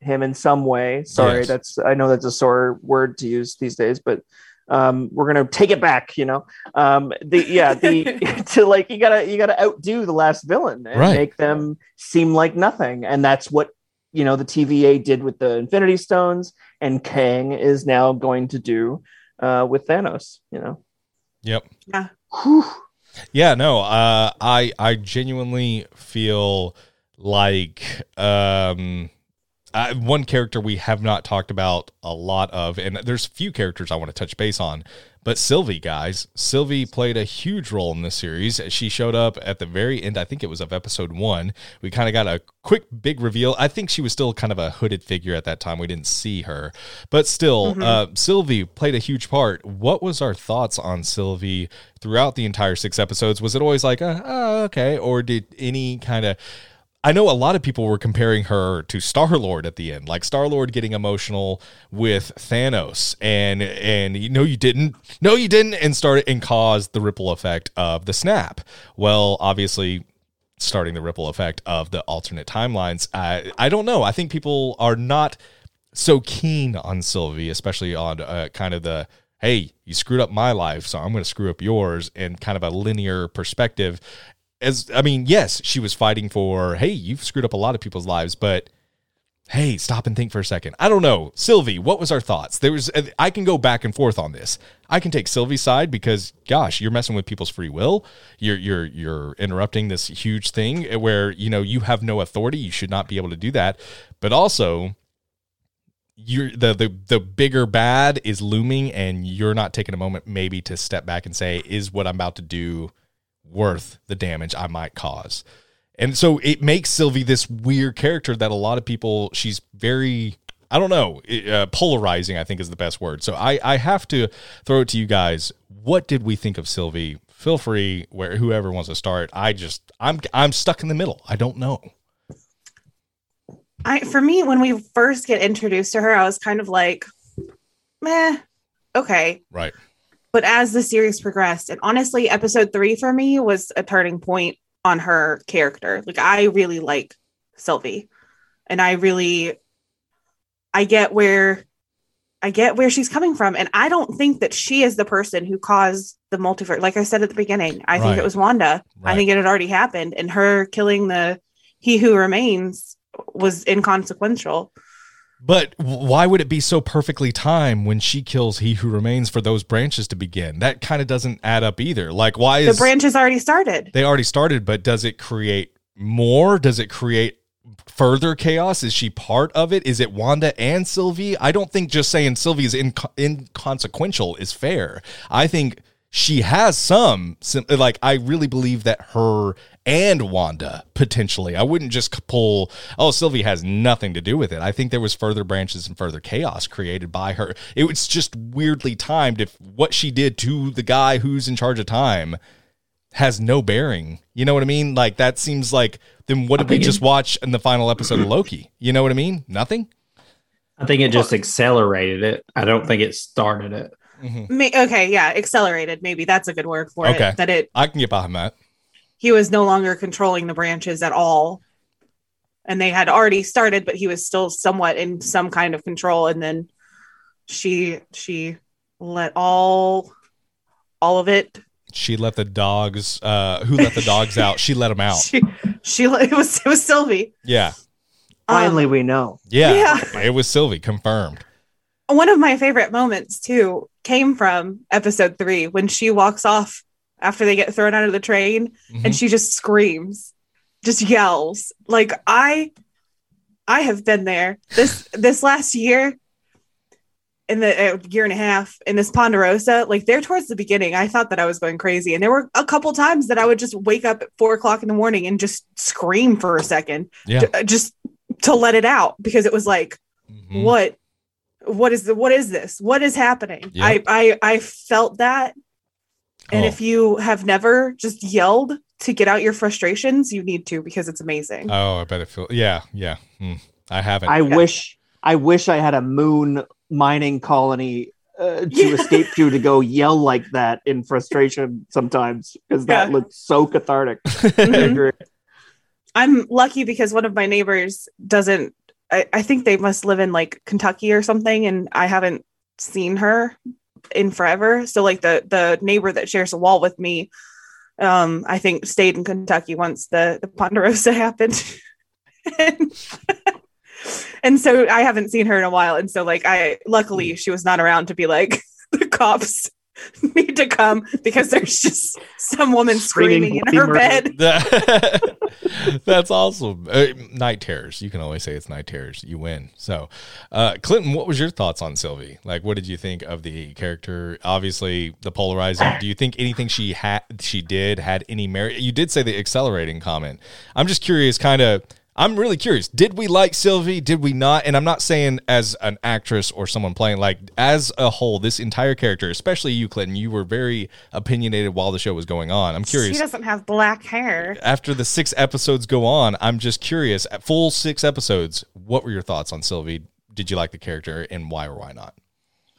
him in some way. Sorry, Yes. that's I know that's a sore word to use these days, but um, we're gonna take it back. You know, um, the yeah the *laughs* *laughs* to like you gotta you gotta outdo the last villain and Right. make them seem like nothing, and that's what you know the TVA did with the Infinity Stones, and Kang is now going to do uh, with Thanos. You know. Yep. Whew. Yeah, no, uh, I I genuinely feel like um, I, one character we have not talked about a lot of, and there's a few characters I want to touch base on, but Sylvie, guys, Sylvie played a huge role in this series. She showed up at the very end. I think it was of episode one. We kind of got a quick big reveal. I think she was still kind of a hooded figure at that time. We didn't see her, but still, Mhm. uh, Sylvie played a huge part. What was our thoughts on Sylvie throughout the entire six episodes? Was it always like, uh, oh, okay, or did any kind of I know a lot of people were comparing her to Star Lord at the end, like Star Lord getting emotional with Thanos, and and you know you didn't, no you didn't, and started and caused the ripple effect of the snap. Well, obviously, starting the ripple effect of the alternate timelines. I I don't know. I think people are not so keen on Sylvie, especially on uh, kind of the hey, you screwed up my life, so I'm going to screw up yours, and kind of a linear perspective. As I mean, yes, she was fighting for hey, you've screwed up a lot of people's lives, but hey, stop and think for a second. I don't know, Sylvie. What was our thoughts? There was uh, I can go back and forth on this. I can take Sylvie's side because, gosh, you're messing with people's free will. You're you're you're interrupting this huge thing where you know you have no authority. You should not be able to do that. But also, you're the the the bigger bad is looming, and you're not taking a moment maybe to step back and say, is what I'm about to do worth the damage I might cause? And so it makes Sylvie this weird character that a lot of people, she's very, I don't know, uh, polarizing, I think is the best word. So I, I have to throw it to you guys. What did we think of Sylvie? Feel free, where whoever wants to start. I just, I'm, I'm stuck in the middle. I don't know. I, for me, when we first get introduced to her, I was kind of like, meh, okay. Right. But as the series progressed, and honestly, episode three for me was a turning point on her character. Like I really like Sylvie. And I really I get where I get where she's coming from. And I don't think that she is the person who caused the multiverse. Like I said at the beginning, I right. think it was Wanda. Right. I think it had already happened. And her killing the he who remains was inconsequential. But why would it be so perfectly timed when she kills he who remains for those branches to begin? That kind of doesn't add up either. Like, why is the branches already started? They already started, but does it create more? Does it create further chaos? Is she part of it? Is it Wanda and Sylvie? I don't think just saying Sylvie is inco- inconsequential is fair. I think she has some like I really believe that her and Wanda potentially. I wouldn't just pull oh Sylvie has nothing to do with it. I think there was further branches and further chaos created by her. It was just weirdly timed if what she did to the guy who's in charge of time has no bearing. You know what I mean? Like that seems like then what did we just watch in the final episode of Loki? You know what I mean? Nothing? I think it just accelerated it. I don't think it started it. Mm-hmm. May, okay, yeah, accelerated. Maybe that's a good word for okay. it. That it. I can get behind that. He was no longer controlling the branches at all, and they had already started, but he was still somewhat in some kind of control. And then she she let all all of it. She let the dogs. Uh, who let the dogs out? She let them out. *laughs* She, she it was it was Sylvie. Yeah. Finally, um, we know. Yeah, yeah, it was Sylvie confirmed one of my favorite moments too came from episode three when she walks off after they get thrown out of the train mm-hmm. and she just screams just yells like i i have been there this this last year in the uh, year and a half in this ponderosa like there towards the beginning i thought that i was going crazy and there were a couple times that i would just wake up at four o'clock in the morning and just scream for a second yeah. to, just to let it out because it was like mm-hmm. what what is the what is this what is happening yep. i i i felt that and oh. if you have never just yelled to get out your frustrations you need to because it's amazing oh i bet it feel yeah yeah mm, i haven't i yeah. wish i wish i had a moon mining colony uh, to yeah. escape to to go *laughs* yell like that in frustration sometimes because that yeah. looks so cathartic *laughs* mm-hmm. i'm lucky because one of my neighbors doesn't I, I think they must live in like Kentucky or something, and I haven't seen her in forever. So like the the neighbor that shares a wall with me, um, I think stayed in Kentucky once the the Ponderosa *laughs* happened. and, *laughs* and so I haven't seen her in a while. And so like I luckily she was not around to be like *laughs* the cops *laughs* need to come because there's just some woman screaming, screaming in her bed. *laughs* *laughs* That's awesome. Uh, night terrors. You can always say it's night terrors. You win. So, uh, Clinton, what was your thoughts on Sylvie? Like, what did you think of the character? Obviously, the polarizing. Do you think anything she had, she did, had any merit? You did say the accelerating comment. I'm just curious, kind of I'm really curious. Did we like Sylvie? Did we not? And I'm not saying as an actress or someone playing, like as a whole, this entire character, especially you, Clinton, you were very opinionated while the show was going on. I'm curious. She doesn't have black hair. After the six episodes go on, I'm just curious. At full six episodes, what were your thoughts on Sylvie? Did you like the character and why or why not?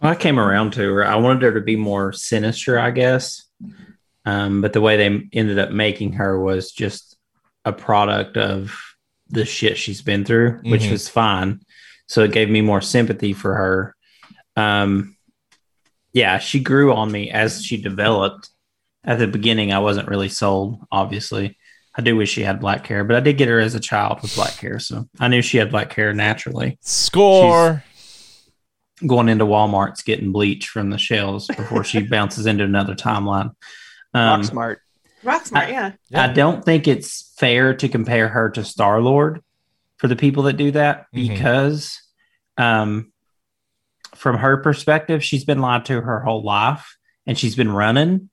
Well, I came around to her. I wanted her to be more sinister, I guess. Um, but the way they ended up making her was just a product of the shit she's been through, which mm-hmm. was fine. so it gave me more sympathy for her. Um, yeah, she grew on me as she developed. At the beginning, I wasn't really sold. Obviously, I do wish she had black hair, but I did get her as a child with black hair, so I knew she had black hair naturally. Score. Going into Walmart's getting bleach from the shelves before she *laughs* bounces into another timeline. Um, Rock smart. Rock smart, yeah. Yeah. I don't think it's fair to compare her to Star Lord for the people that do that Mhm. because, um, from her perspective, she's been lied to her whole life and she's been running.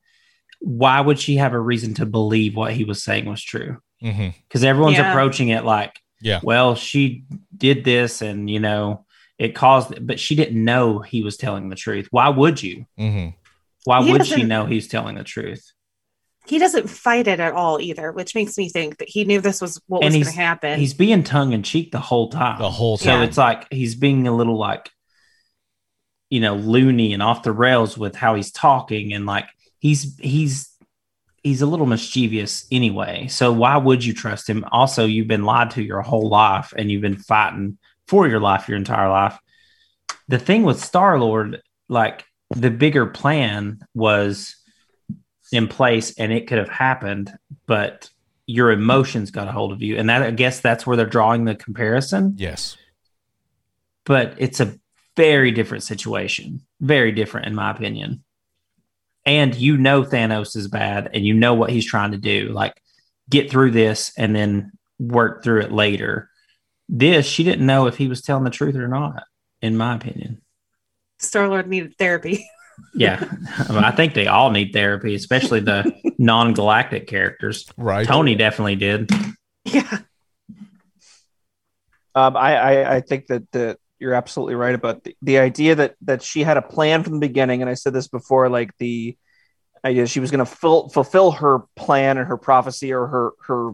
Why would she have a reason to believe what he was saying was true? Mhm. Because everyone's Yeah. approaching it like, Yeah. well, she did this and, you know, it caused, but she didn't know he was telling the truth. Why would you? Mhm. Why He would she know he's telling the truth? He doesn't fight it at all either, which makes me think that he knew this was what And was going to happen. He's being tongue in cheek the whole time. The whole So it's like he's being a little like, you know, loony and off the rails with how he's talking, and like he's he's he's a little mischievous anyway. So why would you trust him? Also, you've been lied to your whole life, and you've been fighting for your life your entire life. The thing with Star Lord, like the bigger plan was in place, and it could have happened, but your emotions got a hold of you, and that I guess that's where they're drawing the comparison Yes. but it's a very different situation. Very different, in my opinion. And you know Thanos is bad and you know what he's trying to do. Like, get through this and then work through it later. This, she didn't know if he was telling the truth or not, in my opinion. Star Lord needed therapy. *laughs* Yeah. I, mean, I think they all need therapy, especially the *laughs* non galactic characters. Right. Tony definitely did. yeah. Um, I, I I think that the you're absolutely right about the, the idea that that she had a plan from the beginning, and I said this before, like the idea she was going to ful- fulfill her plan and her prophecy or her her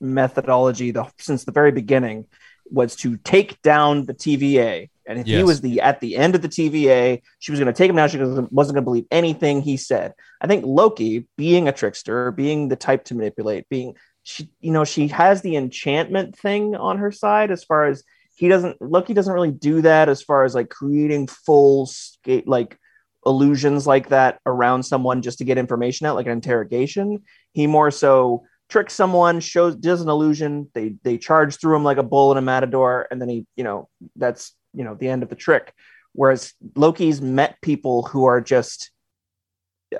methodology the, since the very beginning was to take down the TVA. And if he was the at the end of the TVA, she was going to take him down. She wasn't going to believe anything he said. I think Loki, being a trickster, being the type to manipulate, being she, you know, she has the enchantment thing on her side as far as he doesn't. Loki doesn't really do that as far as like creating full skate like illusions like that around someone just to get information out, like an interrogation. He more so tricks someone, shows does an illusion. They they charge through him like a bull in a matador, and then he, you know, that's you know the end of the trick. Whereas Loki's met people who are just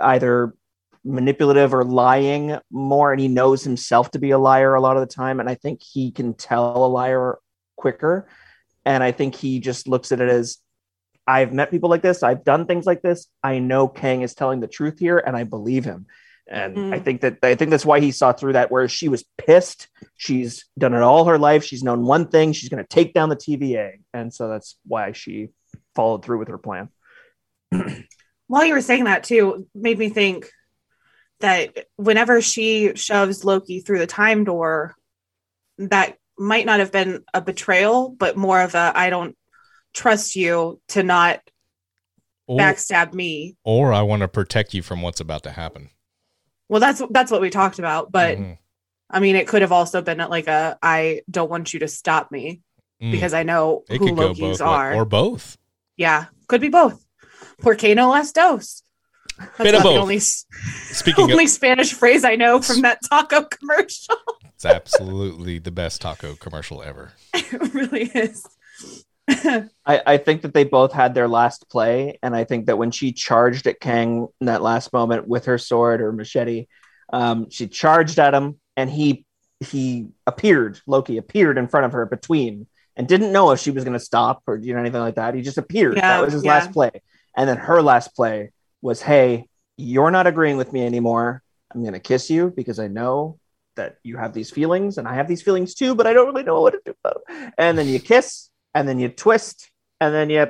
either manipulative or lying more, and he knows himself to be a liar a lot of the time. And I think he can tell a liar quicker. And I think he just looks at it as I've met people like this, I've done things like this. I know Kang is telling the truth here, and I believe him. And Mm. I think that I think that's why he saw through that. Whereas she was pissed, she's done it all her life. She's known one thing: she's going to take down the TVA, and so that's why she followed through with her plan. *clears throat* While you were saying that too, made me think that whenever she shoves Loki through the time door, that might not have been a betrayal, but more of a I don't trust you to not Or, backstab me. or I want to protect you from what's about to happen. Well, that's that's what we talked about, but Mhm. I mean, it could have also been like a I don't want you to stop me Mm. because I know it who Loki's both are. or both. yeah, could be both. Porque no las dos. That's Bit the only, Speaking *laughs* of, only Spanish phrase I know from that taco *laughs* commercial. it's absolutely the best taco commercial ever. *laughs* it really is. *laughs* I, I think that they both had their last play, and I think that when she charged at Kang in that last moment with her sword or machete, um, she charged at him, and he he appeared. Loki appeared in front of her between, and didn't know if she was going to stop or you know anything like that. He just appeared. Yeah, that was his yeah. last play, and then her last play was, "Hey, you're not agreeing with me anymore. I'm going to kiss you because I know." That you have these feelings, and I have these feelings too, but I don't really know what to do about them. And then you kiss, and then you twist, and then you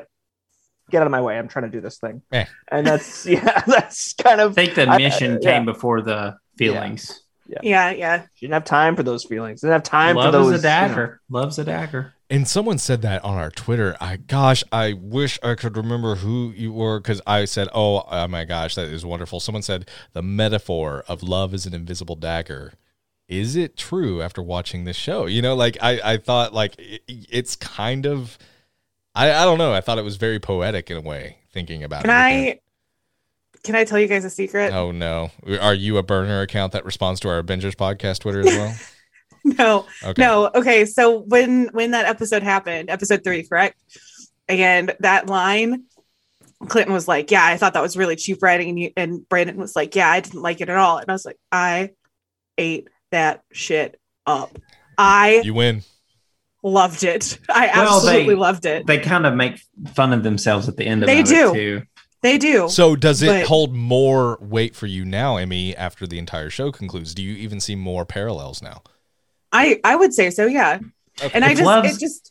get out of my way. I'm trying to do this thing. Eh. And that's *laughs* yeah, that's kind of. I of think the I- mission yeah. came before the feelings. Yeah, yeah. she didn't have time for those feelings. Didn't have time Love for those. is a dagger. Love's a dagger. And someone said that on our Twitter. I gosh, I wish I could remember who you were because I said, "Oh, oh my gosh, that is wonderful." Someone said the metaphor of love is an invisible dagger. Is it true after watching this show? You know, like I, I thought like it, it's kind of I, I don't know. I thought it was very poetic in a way, thinking about Can it. I can I tell you guys a secret? Oh no. Are you a burner account that responds to our Avengers podcast Twitter as well? *laughs* No. Okay. No. Okay. So when when that episode happened, episode three, correct? And that line, Clinton was like, "Yeah, I thought that was really cheap writing," and, you, and Brandon was like, "Yeah, I didn't like it at all." And I was like, "I ate that shit up. I You win. loved it. I Well, absolutely they- loved it. They kind of make fun of themselves at the end of They it do. too. They do. So does it But- hold more weight for you now, Emmy, after the entire show concludes? Do you even see more parallels now? I I would say so. Yeah. And I just love's- it just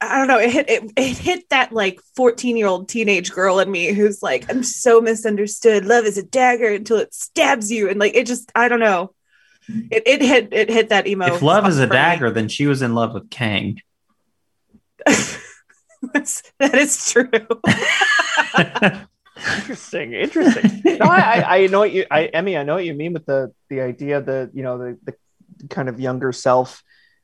I don't know. It hit it, it hit that like 14 year old teenage girl in me who's like, I'm so misunderstood. Love is a dagger until it stabs you. And like it just I don't know. It it hit it hit that emo. If love is a spot for me. dagger, then she was in love with Kang. *laughs* That's- true. *laughs* Interesting, interesting. no, I, I, I know what you, I, Emmy, I know what you mean with the the idea that you know the the kind of younger self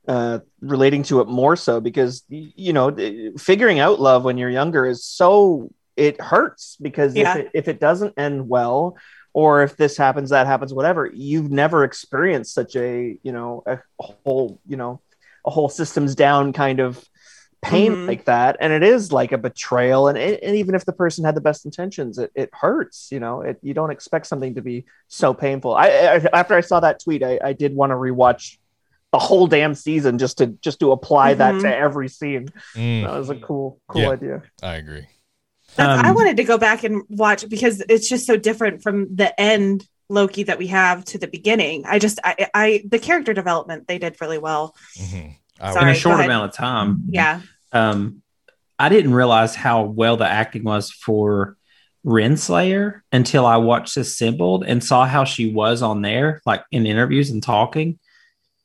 uh, relating to it more so because you know figuring out love when you're younger is so it hurts because Yeah. if it, if it doesn't end well or if this happens that happens whatever you've never experienced such a you know a whole you know a whole systems down kind of pain Mhm. like that and it is like a betrayal and, and even if the person had the best intentions it, it hurts you know it, you don't expect something to be so painful I, I after i saw that tweet i, I did want to rewatch the whole damn season just to just to apply that Mhm. to every scene Mm, that was a cool cool Yeah. idea I agree. That's, I Um, wanted to go back and watch because it's just so different from the end Loki that we have to the beginning. I just I, I the character development they did really well. Mhm. Sorry. in a short amount of time. Yeah. Um, I didn't realize how well the acting was for Renslayer until I watched Assembled and saw how she was on there, like in interviews and talking.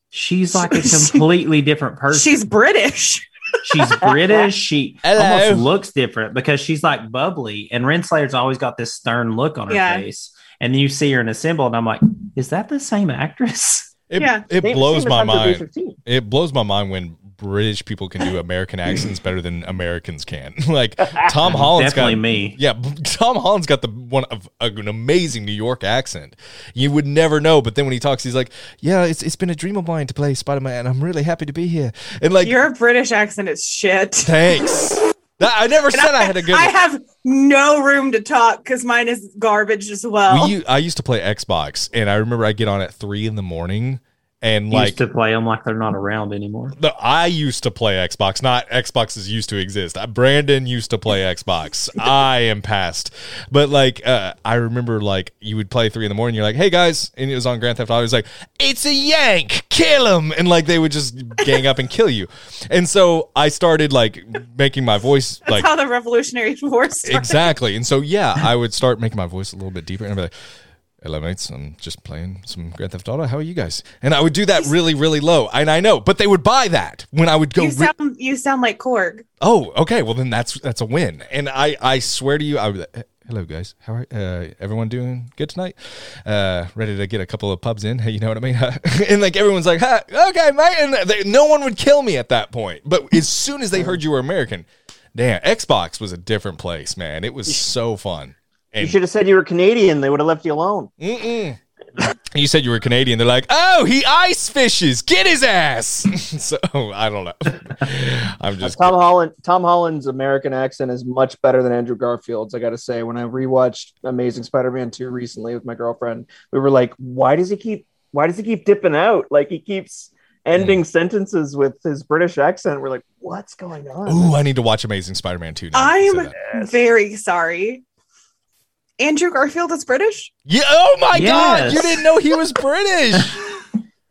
She's like a *laughs* completely different person. She's British. She's British. She *laughs* Hello. almost looks different because she's like bubbly, and Renslayer's always got this stern look on her Yeah. face. And you see her in Assembled, and I'm like, is that the same actress? It, Yeah. it blows my mind. It blows my mind when British people can do American accents better than Americans can. *laughs* like Tom *laughs* Holland's Definitely got me. Yeah, Tom Holland's got the one of an amazing New York accent. You would never know, but then when he talks, he's like, "Yeah, it's it's been a dream of mine to play Spider Man, and I'm really happy to be here." And like, Your British accent is shit. *laughs* thanks. I never And said I, had a good. I have no room to talk because mine is garbage as well. we, u- I used to play Xbox, and I remember I get on at three in the morning, and like Used to play them like they're not around anymore. the, I used to play Xbox, not Xboxes used to exist. Uh, Brandon used to play Xbox. I am past, but like uh, I remember, like you would play three in the morning. You're like, "Hey guys," and it was on Grand Theft Auto. It was like, "It's a yank, kill him!" And like they would just gang up and kill you. And so I started like making my voice That's like how the Revolutionary War started. exactly. And so yeah, I would start making my voice a little bit deeper, and I'd be like. Hello, mates. I'm just playing some Grand Theft Auto. How are you guys? And I would do that really, really low. And I know, but they would buy that when I would go. You re- sound you sound like Korg. Oh, okay. Well, then that's that's a win. And I I swear to you, I would. Hello, guys. How are uh, everyone doing? Good tonight. Uh, ready to get a couple of pubs in. Hey, *laughs* you know what I mean? *laughs* and like everyone's like, huh, okay, mate. And they, no one would kill me at that point. But as soon as they heard you were American, damn, Xbox was a different place, man. It was *laughs* so fun. You should have said you were canadian they would have left you alone mm-mm. *laughs* you said you were Canadian. They're like, oh, he ice fishes. Get his ass. *laughs* so I don't know. *laughs* I'm just Tom Holland Tom Holland's American accent is much better than Andrew Garfield's. I got to say, when I rewatched Amazing Spider-Man two recently with my girlfriend, we were like, "Why does he keep? Why does he keep dipping out? Like he keeps ending mm. sentences with his British accent." We're like, "What's going on?" Ooh, I need to watch Amazing Spider-Man 2 now. I'm very sorry. Andrew Garfield is British. Yeah, oh my god, you didn't know he was British. *laughs*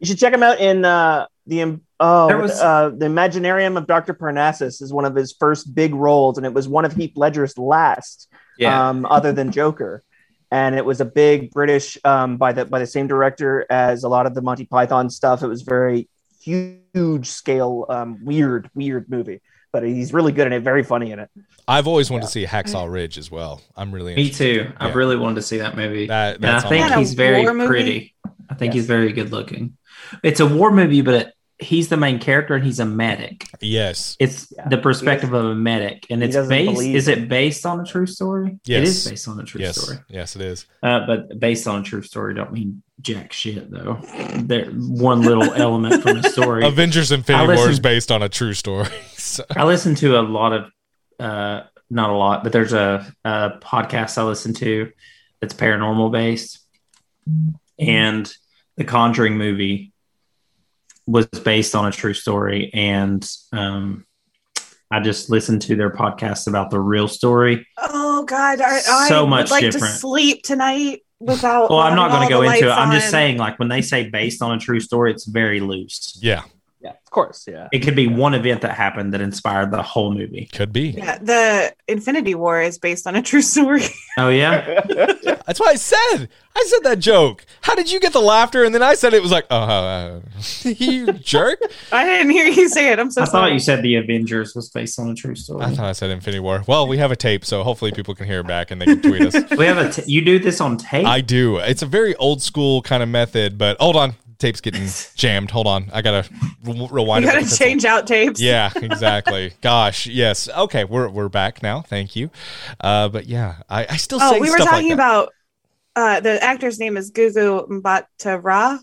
You should check him out in uh, the oh was- uh, the Imaginarium of Doctor Parnassus is one of his first big roles, and it was one of Heath Ledger's last. um, other than Joker. And it was a big British um, by the by the same director as a lot of the Monty Python stuff. It was very huge scale, um, weird, weird movie. But he's really good in it, very funny in it. I've always wanted to see Hacksaw Ridge as well. I'm really Me interested. too. I Yeah. really wanted to see that movie. That and I think on Is that a he's very pretty. I think Yes. he's very good looking. It's a war movie, but it, he's the main character and he's a medic. Yes. It's Yeah. the perspective of a medic, and it's based. believe Is it. it based on a true story? Yes. is based on a true Yes. story. Yes, it is. Uh, but based on a true story don't mean jack shit though. There one little element from the story. *laughs* Avengers Infinity I War is based on a true story. *laughs* So- I listen to a lot of, uh, not a lot, but there's a, a podcast I listen to that's paranormal based, and the Conjuring movie was based on a true story, and um, I just listened to their podcast about the real story. Oh God, I, I So would much like different. to sleep tonight without. Well, I'm not going to go into it. I'm just saying, like when they say based on a true story, it's very loose. yeah, Yeah, of course. Yeah. It could be one event that happened that inspired the whole movie. could be. Yeah, the Infinity War is based on a true story. *laughs* Oh yeah, *laughs* That's why I said. I said that joke. How did you get the laughter? And then I said it was like, oh, uh, *laughs* you jerk. I didn't hear you say it. I'm so I sorry. thought you said the Avengers was based on a true story. I thought I said Infinity War. Well, we have a tape, so hopefully people can hear it back and they can tweet us. We have a. T- you do this on tape. I do. It's a very old school kind of method, but hold on. Tape's getting *laughs* jammed. Hold on. I got to re- rewind you gotta a change out tapes. Yeah, *laughs* exactly. Gosh, yes. Okay, we're we're back now. Thank you. Uh, but yeah, I, I still Oh, say we were stuff talking like about uh, the actor's name is Gugu Mbatha-Raw,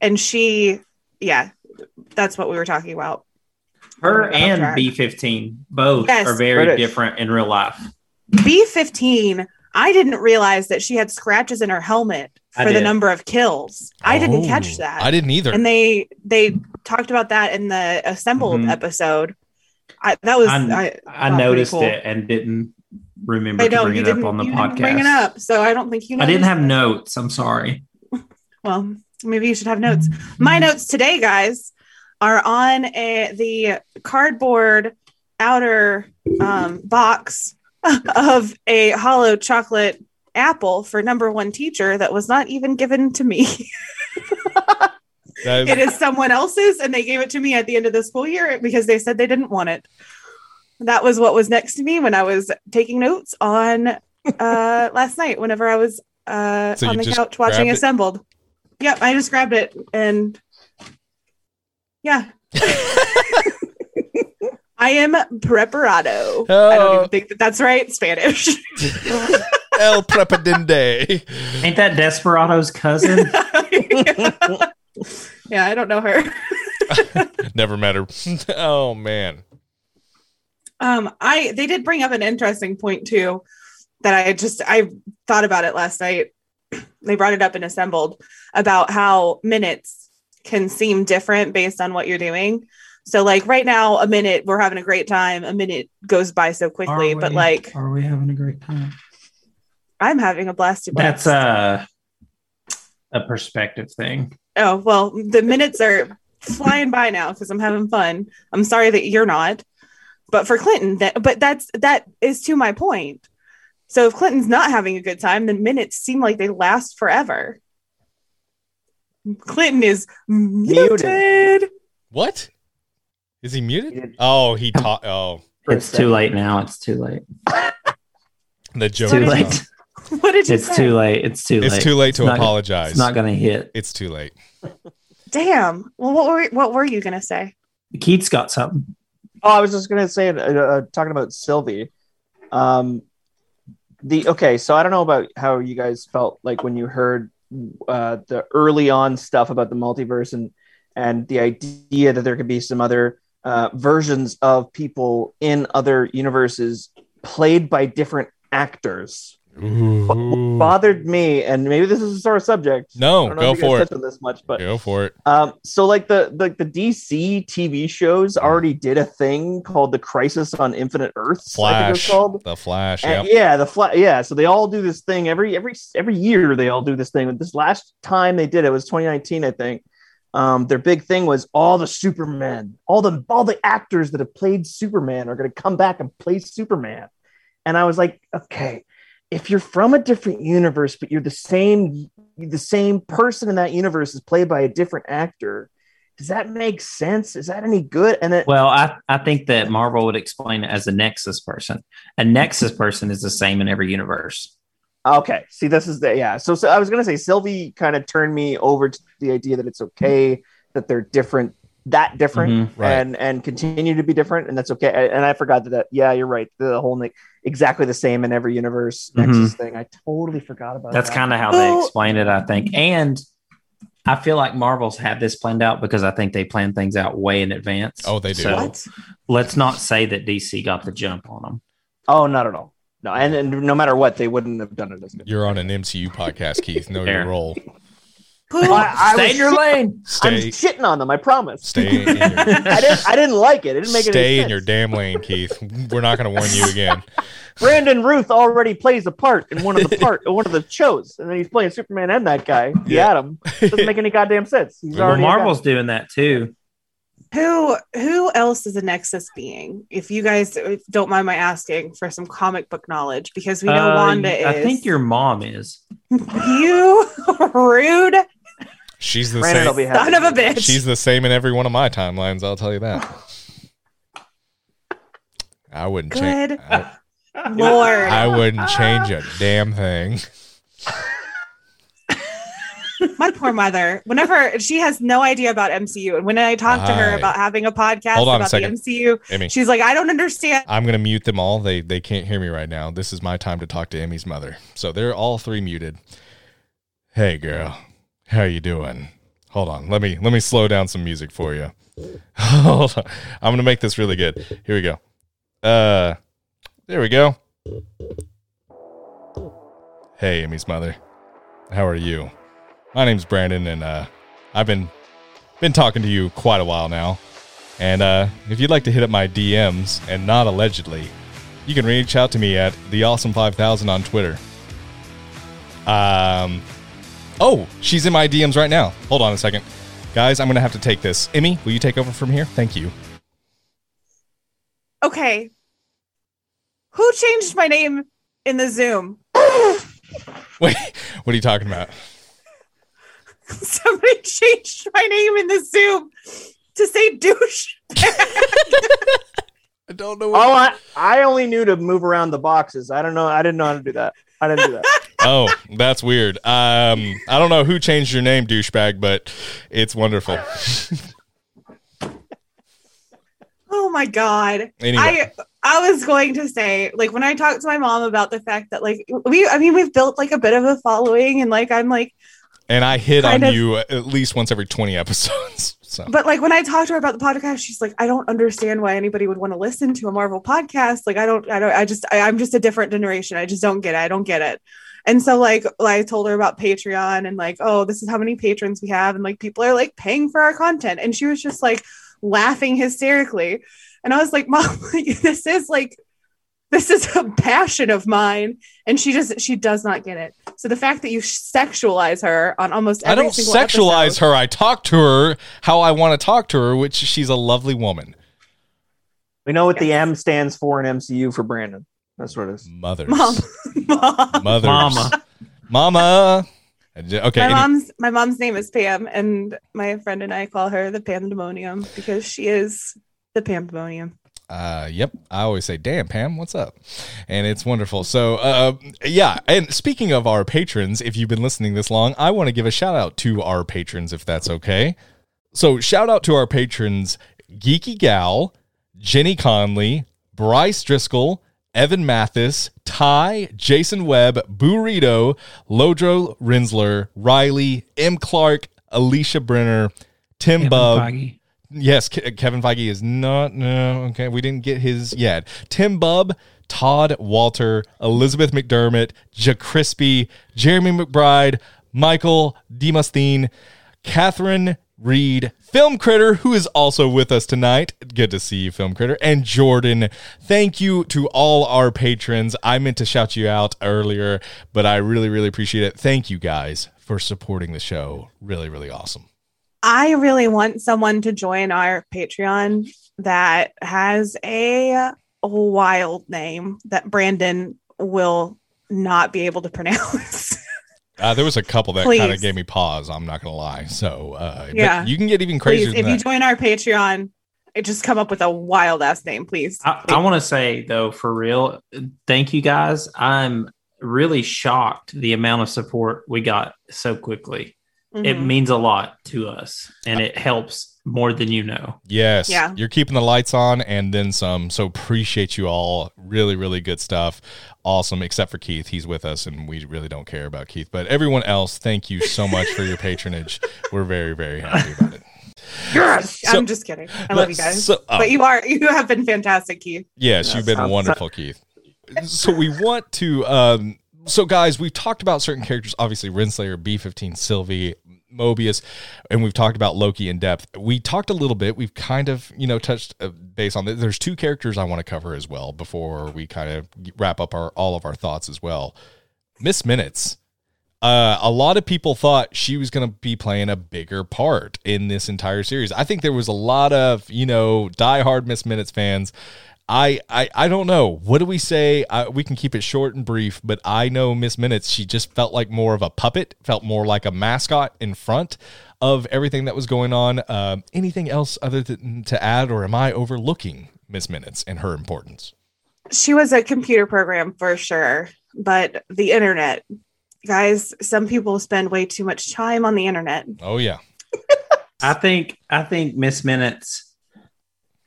and she, yeah, that's what we were talking about. Her Off and. B15 both Yes. are very British. different in real life. B15. I didn't realize that she had scratches in her helmet I for the number of kills. I didn't Oh, catch that. I didn't either. and they they talked about that in the assembled Mhm. episode. I, that was I- I, I noticed cool. it and didn't remember I to bring it up on the you podcast. didn't bring it up, so I don't think you. I didn't have it. notes. I'm sorry. *laughs* Well, maybe you should have notes. My notes today, guys, are on a, the cardboard outer um, box *laughs* of a hollow chocolate apple for number one teacher that was not even given to me. *laughs* Is- it is someone else's, and they gave it to me at the end of the school year because they said they didn't want it. That was what was next to me when I was taking notes on uh, *laughs* last night. Whenever I was uh, So on the couch watching it? Assembled. Yep, I just grabbed it and yeah. *laughs* I am preparado. I don't Oh. even think that that's right. Spanish. El Prepadinde. Ain't that Desperado's cousin? *laughs* yeah, I don't know her. *laughs* Never met her. *laughs* oh man. Um, I they did bring up an interesting point too that I just I thought about it last night. *clears throat* They brought it up and assembled about how minutes can seem different based on what you're doing. So like right now, a minute we're having a great time. A minute goes by so quickly, Are but like are we having a great time? I'm having a blast. That's a a perspective thing. oh well, the minutes are flying by now because I'm having fun. I'm sorry that you're not, but for Clinton, that but that's that is to my point. So if Clinton's not having a good time, then minutes seem like they last forever. Clinton is muted. Muted. What? Is he muted? Muted. Oh, he taught. Oh, It's too late now. It's too late. the joke. Too is What did late. Done. *laughs* What did you It's say? too late. It's too late. It's too late to It's not- apologize. It's not going to hit. It's too late. Damn. Well, what were what were you gonna say? Keith's got something. Oh, I was just gonna say, uh, uh, talking about Sylvie. Um, the okay, so I don't know about how you guys felt like when you heard uh, the early on stuff about the multiverse and and the idea that there could be some other uh, versions of people in other universes played by different actors. Ooh. bothered me, and maybe this is a sore subject. No, go if you guys for it. this much, but Go for it. um, so like the like the DC TV shows already did a thing called the Crisis on Infinite Earths. I think it was Flash. called. The Flash. And- Yeah. yeah, the fla- yeah. So they all do this thing every every every year. They all do this thing. This last time they did it was 2019, I think. Um, their big thing was all the Superman, all the all the actors that have played Superman are going to come back and play Superman. And I was like, okay, if you're from a different universe, but you're the same the same person in that universe is played by a different actor, does that make sense? Is that any good? And then Well, I, I think that Marvel would explain it as a Nexus person. A Nexus person is the same in every universe. Okay, see, this is the yeah. So, so I was gonna say Sylvie kind of turned me over to the idea that it's okay that they're different that different Mhm. Right. and and continue to be different, and that's okay. And I forgot that. that yeah, you're right. The whole like exactly the same in every universe Nexus thing. I totally forgot about. That's that. kind of how they explain it, I think. And I feel like Marvel's had this planned out because I think they plan things out way in advance. Oh, they do. So What? let's not say that DC got the jump on them. Oh, not at all. No, and, and no matter what, they wouldn't have done it as good. You're on an MCU podcast, Keith. Know There. your role. Who? I, I Stay in your shit- lane. I'm Stay, shitting on them. I promise. stay in *laughs* your, I didn't. I didn't like it. It didn't make any stay in sense. your damn lane, Keith. We're not going to warn you again. *laughs* Brandon Routh already plays a part in one of the part one of the shows, and then he's playing Superman and that guy, the Yeah. Atom. Doesn't make any goddamn sense. He's Well, Well, already. Marvel's doing that too. Who who else is a Nexus being? If you guys don't mind my asking for some comic book knowledge, because we know Uh, Wanda is. I think your mom is. *laughs* you rude She's the Brandon will same. be happy. son of a bitch. She's the same in every one of my timelines. I'll tell you that. I wouldn't change. Good I, Lord. I wouldn't change a damn thing. my poor mother. Whenever she has no idea about MCU, and when I talk to her about having a podcast Hold on a about the second. MCU, Emmy, she's like, I don't understand. I'm gonna mute them all. They they can't hear me right now. This is my time to talk to Emmy's mother. So they're all three muted. Hey girl, how you doing? Hold on. Let me let me slow down some music for you. *laughs* Hold on. I'm gonna make this really good. Here we go. Uh, there we go. Hey, Emmy's mother. How are you? My name's Brandon, and uh, I've been been talking to you quite a while now. And uh, if you'd like to hit up my DMs and not allegedly, you can reach out to me at the awesome 5000 on Twitter. Um, oh, she's in my DMs right now. Hold on a second, guys. I'm gonna have to take this. Emmy, will you take over from here? Thank you. Okay. Who changed my name in the Zoom? *laughs* Wait, what are you talking about? *laughs* Somebody changed my name in the Zoom to say douche. *laughs* I don't know. Oh, I, I only knew to move around the boxes. I don't know. I didn't know how to do that. I didn't do that. Oh, that's weird. Um, I don't know who changed your name, douchebag, but it's wonderful. Oh my god. Anyway, I I was going to say, like, when I talked to my mom about the fact that, like, we, I mean, we've built like a bit of a following, and like, I'm like, and I hit on of- you at least once every 20 episodes. So but like, when I talked to her about the podcast, she's like, I don't understand why anybody would want to listen to a Marvel podcast. Like, I don't, I don't, I just, I, I'm just a different generation. I just don't get it. I don't get it. And so, like, I told her about Patreon and like, oh, this is how many patrons we have, and like, people are like paying for our content, and she was just like laughing hysterically. And I was like, Mom, *laughs* this is like this is a passion of mine. And she just she does not get it. So the fact that you sexualize her on almost every single day. I don't single sexualize episode- her. I talk to her how I want to talk to her, which she's a lovely woman. We know what the M stands for in MCU for Brandon. That's what it is. Mothers. Mom. Mom. *laughs* Mothers. Mama. Mama. Okay. my any- mom's my mom's name is Pam, and my friend and I call her the Pandemonium because she is the Pandemonium. Uh, yep. I always say, "Damn, Pam, what's up?" And it's wonderful. So, uh, yeah. And speaking of our patrons, if you've been listening this long, I want to give a shout out to our patrons, if that's okay. So, shout out to our patrons: Geeky Gal, Jenny Conley, Bryce Driscoll, Evan Mathis, Ty, Jason Webb, Burrito, Lodro Rinsler, Riley, M. Clark, Alicia Brenner, Tim Kevin Bub, Feige. Yes, Ke- Kevin Feige is not. No, okay, we didn't get his yet. Tim Bub, Todd Walter, Elizabeth McDermott, Ja Crispy, Jeremy McBride, Michael Demosthene, Catherine Reed, FilmKritter, who is also with us tonight. Good to see you, FilmKritter, and Jordan. Thank you to all our patrons. I meant to shout you out earlier, but I really, really appreciate it. Thank you guys for supporting the show. Really, really awesome. I really want someone to join our Patreon that has a wild name that Brandon will not be able to pronounce. *laughs* Uh, there was a couple that kind of gave me pause. I'm not gonna lie. So uh, Yeah. you can get even crazier please, than if you that. join our Patreon, it just come up with a wild ass name, please. I, I want to say though, for real, thank you guys. I'm really shocked the amount of support we got so quickly. It Mhm. means a lot to us and it helps more than you know. Yes. Yeah. You're keeping the lights on and then some. So appreciate you all. Really, really good stuff. Awesome. Except for Keith. He's with us and we really don't care about Keith. But everyone else, thank you so much for your patronage. We're very, very happy about it. Yes. So- I'm just kidding. I love you guys. so- oh, But you are *laughs* you have been fantastic, Keith. yes, you've been sounds- wonderful, Keith. So we want to um so guys, we've talked about certain characters, obviously Renslayer, B15, Sylvie, Mobius, and we've talked about Loki in depth. We talked a little bit. We've kind of, you know, touched uh, base on. There's two characters I want to cover as well before we kind of wrap up our all of our thoughts as well. Miss Minutes. Uh, a lot of people thought she was going to be playing a bigger part in this entire series. I think there was a lot of, you know, diehard Miss Minutes fans. I, I, I don't know. What do we say? I, we can keep it short and brief, but I know Miss Minutes, she just felt like more of a puppet, felt more like a mascot in front of everything that was going on. Um, anything else other than to add, or am I overlooking Miss Minutes and her importance? She was a computer program for sure, but the internet, guys, some people spend way too much time on the internet. Oh, yeah. *laughs* I think I think Miss Minutes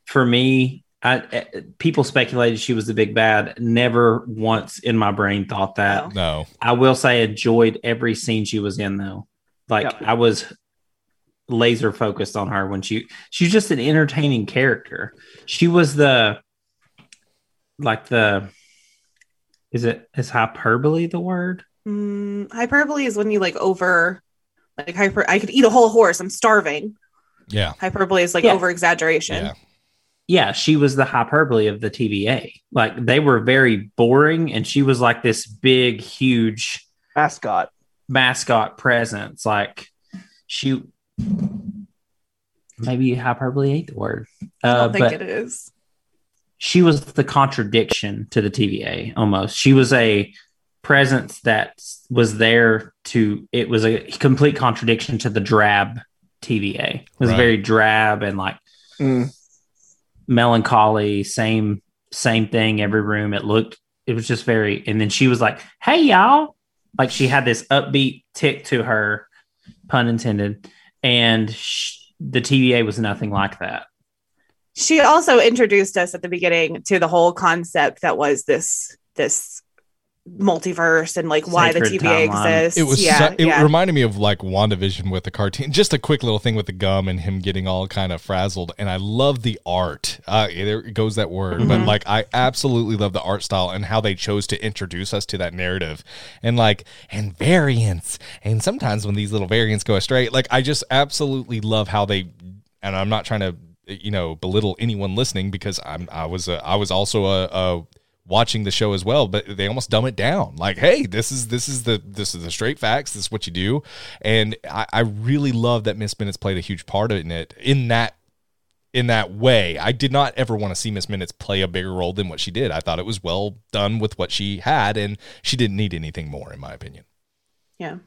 for me I, eh, people speculated she was the big bad. Never once in my brain thought that. No. No. I will say enjoyed every scene she was in though. Like Yep. I was laser focused on her when she she's just an entertaining character. She was the like the is it is hyperbole the word? Mm, hyperbole is when you like over, like hyper. I could eat a whole horse. I'm starving. Yeah. Hyperbole is like Yeah. over exaggeration. Yeah. Yeah, she was the hyperbole of the TVA. Like they were very boring and she was like this big huge Mascot. mascot presence. Like she maybe hyperbole ain't the word. I Uh, don't think but it is. she was the contradiction to the TVA almost. She was a presence that was there to it was a complete contradiction to the drab TVA. It was Right. very drab and like Mm. Melancholy, same same thing every room. It looked it was just very and then she was like, "Hey y'all." Like she had this upbeat tick to her, pun intended, and the TVA was nothing like that. She also introduced us at the beginning to the whole concept that was this this multiverse and like why the TVA timeline. exists. It was. yeah, su- it yeah. reminded me of like WandaVision with the cartoon. *laughs* Just a quick little thing with the gum and him getting all kind of frazzled. And I love the art. Uh, there goes that word. But Mhm. like, I absolutely love the art style and how they chose to introduce us to that narrative. And like, and variants. And sometimes when these little variants go astray, like I just absolutely love how they. And I'm not trying to, you know, belittle anyone listening because I'm. I was. A, I was also a. a watching the show as well but they almost dumb it down. Like hey this is this is the this is the straight facts. This is what you do. And i, I really love that miss minutes played a huge part in it in that in that way. I did not ever want to see miss minutes play a bigger role than what she did. I thought it was well done with what she had and she didn't need anything more in my opinion. Yeah.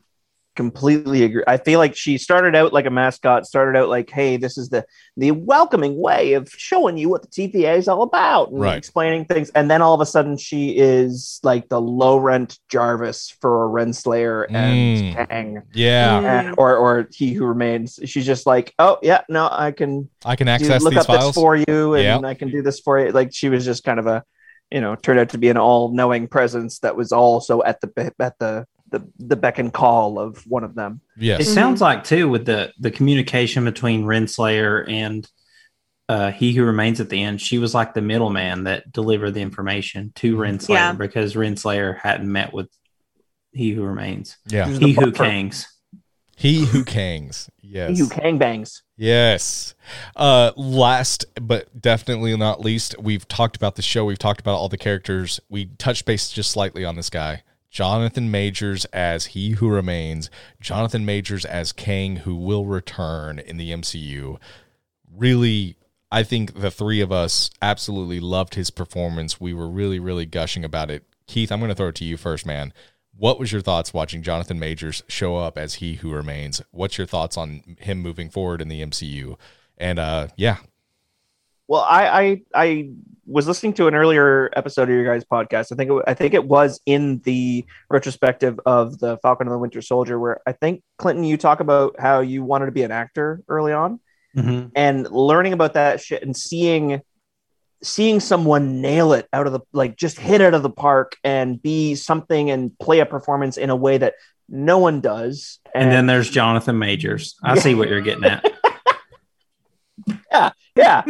Completely agree. I feel like she started out like a mascot, started out like, hey, this is the the welcoming way of showing you what the TVA is all about and Right. explaining things. And then all of a sudden she is like the low rent Jarvis for a Renslayer and Mm. Kang. yeah Mm. and- or or he who remains. She's just like, oh yeah, no, I can i can do, access look these up files this for you, and Yeah. I can do this for you. Like she was just kind of a, you know, turned out to be an all knowing presence that was also at the at the the the beck and call of one of them. It yes Mhm. sounds like too with the the communication between Renslayer and uh, he who remains at the end. She was like the middleman that delivered the information to Renslayer Yeah. because Renslayer hadn't met with he who remains. yeah He who buffer? kangs. he who kangs yes He who Kang bangs. Yes. Uh last but definitely not least, we've talked about the show, we've talked about all the characters. We touched base just slightly on this guy. Jonathan Majors as He Who Remains, Jonathan Majors as Kang who will return in the MCU. Really I think the three of us absolutely loved his performance. We were really really gushing about it. Keith, I'm going to throw it to you first, man. What was your thoughts watching Jonathan Majors show up as He Who Remains? What's your thoughts on him moving forward in the MCU? And uh, yeah, Well, I, I I was listening to an earlier episode of your guys' podcast. I think it, I think it was in the retrospective of the Falcon and the Winter Soldier, where I think Clinton, you talk about how you wanted to be an actor early on, Mhm. and learning about that shit and seeing seeing someone nail it out of the like just hit out of the park and be something and play a performance in a way that no one does. And then there's Jonathan Majors. I see what you're getting at. *laughs* yeah, yeah,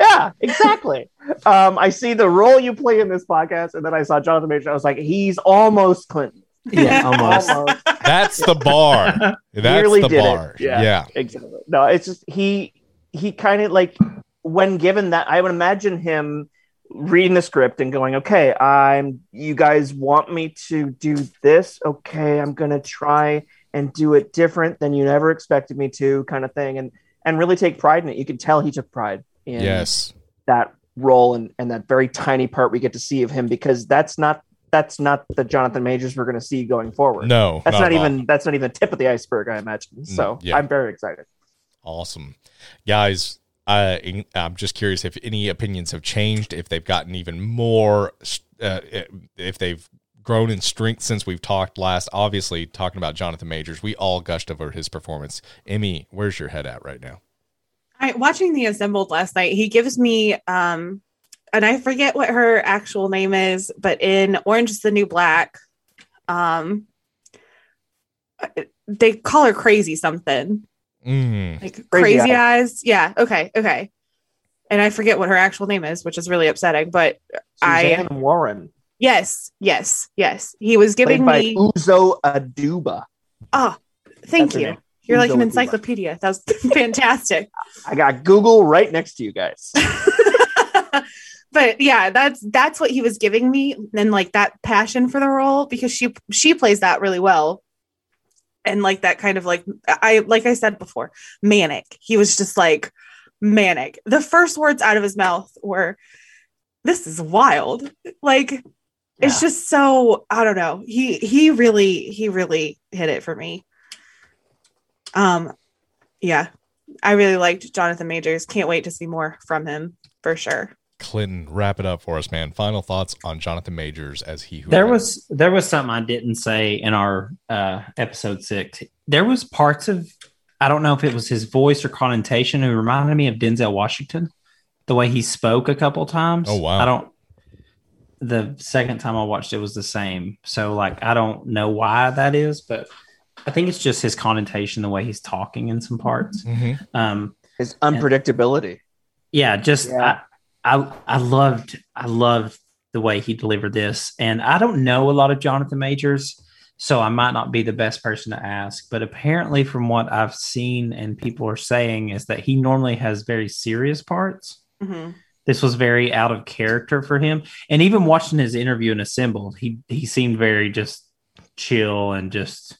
yeah, exactly. um, I see the role you play in this podcast, and then I saw Jonathan Major. I was like, he's almost Clinton. Yeah, almost. Almost. That's the bar. *laughs* That's Nearly the did it. bar. Yeah. yeah. exactly. No, it's just he he kind of like when given that, I would imagine him reading the script and going, "Okay, I'm. You guys want me to do this? Okay, I'm gonna try and do it different than you never expected me to, kind of thing." And and really take pride in it. You can tell he took pride in Yes. that role and, and that very tiny part we get to see of him because that's not that's not the Jonathan Majors we're going to see going forward. No. that's not, all. even that's not even the tip of the iceberg. I imagine. So yeah. I'm very excited. Awesome. Guys, I, I'm just curious if any opinions have changed, if they've gotten even more, uh, if they've grown in strength since we've talked last. Obviously, talking about Jonathan Majors, we all gushed over his performance. Emmy, where's your head at right now? I watching the assembled last night. He gives me um and I forget what her actual name is, but in Orange is the New Black, um they call her crazy something. Mm. Like Crazy crazy, eyes. Yeah, okay, okay. And I forget what her actual name is, which is really upsetting, but I- Suzanne Warren, yes, yes, yes. He was giving me Uzo Aduba. Oh, thank That's you. You're like Uzo an Aduba. encyclopedia. That was *laughs* fantastic. I got Google right next to you guys. *laughs* but yeah, that's that's what he was giving me, and like that passion for the role because she she plays that really well, and like that kind of like I like I said before, manic. He was just like manic. The first words out of his mouth were, "This is wild." Like it's just so I don't know. He he really he really hit it for me. Um, yeah, I really liked Jonathan Majors. Can't wait to see more from him for sure. Clinton, wrap it up for us, man. Final thoughts on Jonathan Majors as he who There Lives. was there was something I didn't say in our uh, episode six. There was parts of I don't know if it was his voice or connotation who reminded me of Denzel Washington, the way he spoke a couple times. Oh, wow. I don't. The second time I watched it was the same, so like I don't know why that is, but I think it's just his connotation, the way he's talking in some parts. Mhm. Um, His unpredictability. yeah just Yeah. I, I i loved i loved the way he delivered this and i don't know a lot of jonathan majors so i might not be the best person to ask but apparently from what i've seen and people are saying is that he normally has very serious parts Mhm. This was very out of character for him and even watching his interview in assembled he he seemed very just chill and just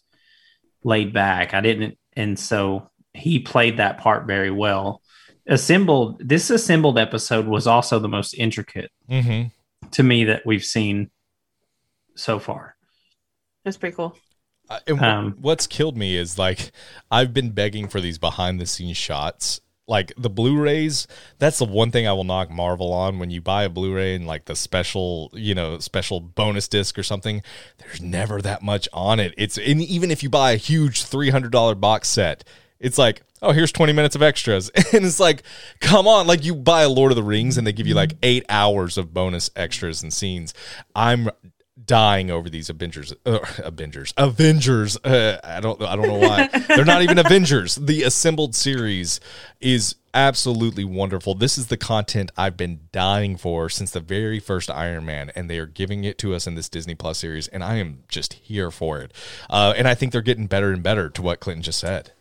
laid back i didn't and so he played that part very well assembled this assembled episode was also the most intricate Mhm. to me that we've seen so far That's pretty cool. Uh, and wh- Um, what's killed me is like I've been begging for these behind the scenes shots. Like the Blu-rays, that's the one thing I will knock Marvel on when you buy a Blu-ray and like the special, you know, special bonus disc or something. There's never that much on it. It's and even if you buy a huge three hundred dollar box set, it's like, oh, here's twenty minutes of extras, *laughs* and it's like, come on, like you buy a Lord of the Rings and they give you like eight hours of bonus extras and scenes. I'm dying over these Avengers, uh, Avengers, Avengers. Uh, I don't, I don't know why they're not even *laughs* Avengers. The assembled series is absolutely wonderful. This is the content I've been dying for since the very first Iron Man, and they are giving it to us in this Disney Plus series, and I am just here for it. Uh, and I think they're getting better and better to what Clinton just said.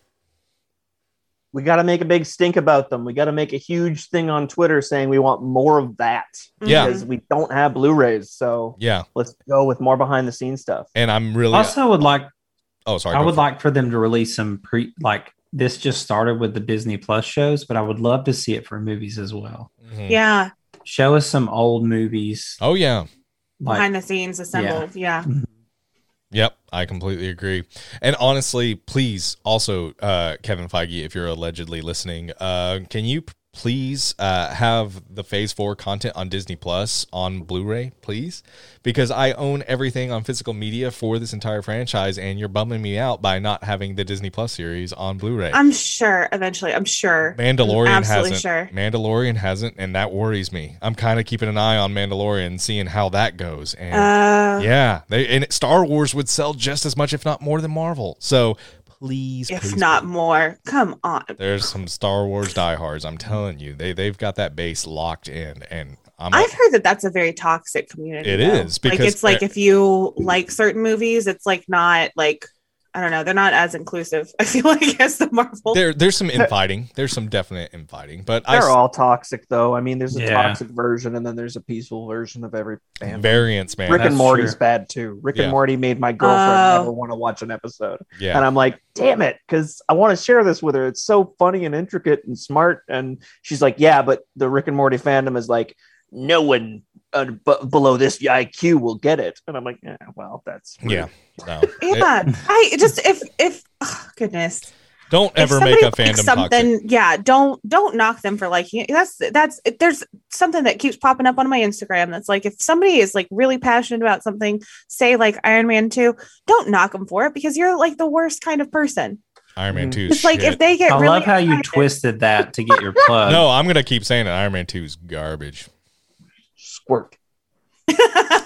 We got to make a big stink about them. We got to make a huge thing on Twitter saying we want more of that Yeah. because we don't have Blu-rays. So Yeah, let's go with more behind the scenes stuff. and I'm really. also I would like oh, sorry. i would for it. like for them to release some pre like this just started with the disney plus shows but i would love to see it for movies as well Mhm. Yeah, show us some old movies Oh yeah. like behind the scenes assembled. Yeah. Yep, I completely agree. And honestly, please also, uh, Kevin Feige, if you're allegedly listening, uh, can you please uh, have the Phase Four content on Disney Plus on Blu-ray, please, because I own everything on physical media for this entire franchise, and you're bumming me out by not having the Disney Plus series on Blu-ray. I'm sure eventually. I'm sure. Mandalorian I'm absolutely hasn't. sure. Mandalorian hasn't, and that worries me. I'm kind of keeping an eye on Mandalorian, seeing how that goes. And Uh, yeah, they and Star Wars would sell just as much, if not more, than Marvel. So please, if please, not please. more, come on. there's some Star Wars diehards. I'm telling you, they they've got that base locked in, and I'm. I've heard that that's a very toxic community. It though. is, like because- it's like if you like certain movies, it's like not like I don't know. They're not as inclusive. *laughs* I feel like as the Marvel. there, there's some *laughs* infighting. There's some definite infighting, but They're s- all toxic, though. I mean, there's a Yeah. toxic version, and then there's a peaceful version of every fandom. variants, man. Rick and Morty's true. bad too. Rick Yeah. and Morty made my girlfriend Oh. never want to watch an episode, yeah, and I'm like, damn it, because I want to share this with her. It's so funny and intricate and smart, and she's like, yeah, but the Rick and Morty fandom is like, no one uh, b- below this IQ will get it, and I'm like, yeah, well, that's rude. yeah. No, *laughs* yeah, I just if if oh, goodness. don't ever make a fandom likes toxic. something. Yeah, don't don't knock them for liking it. That's that's there's something that keeps popping up on my Instagram. That's like if somebody is like really passionate about something, say like Iron Man two, don't knock them for it because you're like the worst kind of person. Iron Man Mhm. Two. It's like if they get I really love how you twisted that to get your *laughs* plug. no, I'm gonna keep saying it. Iron Man Two is garbage. Squirt. *laughs*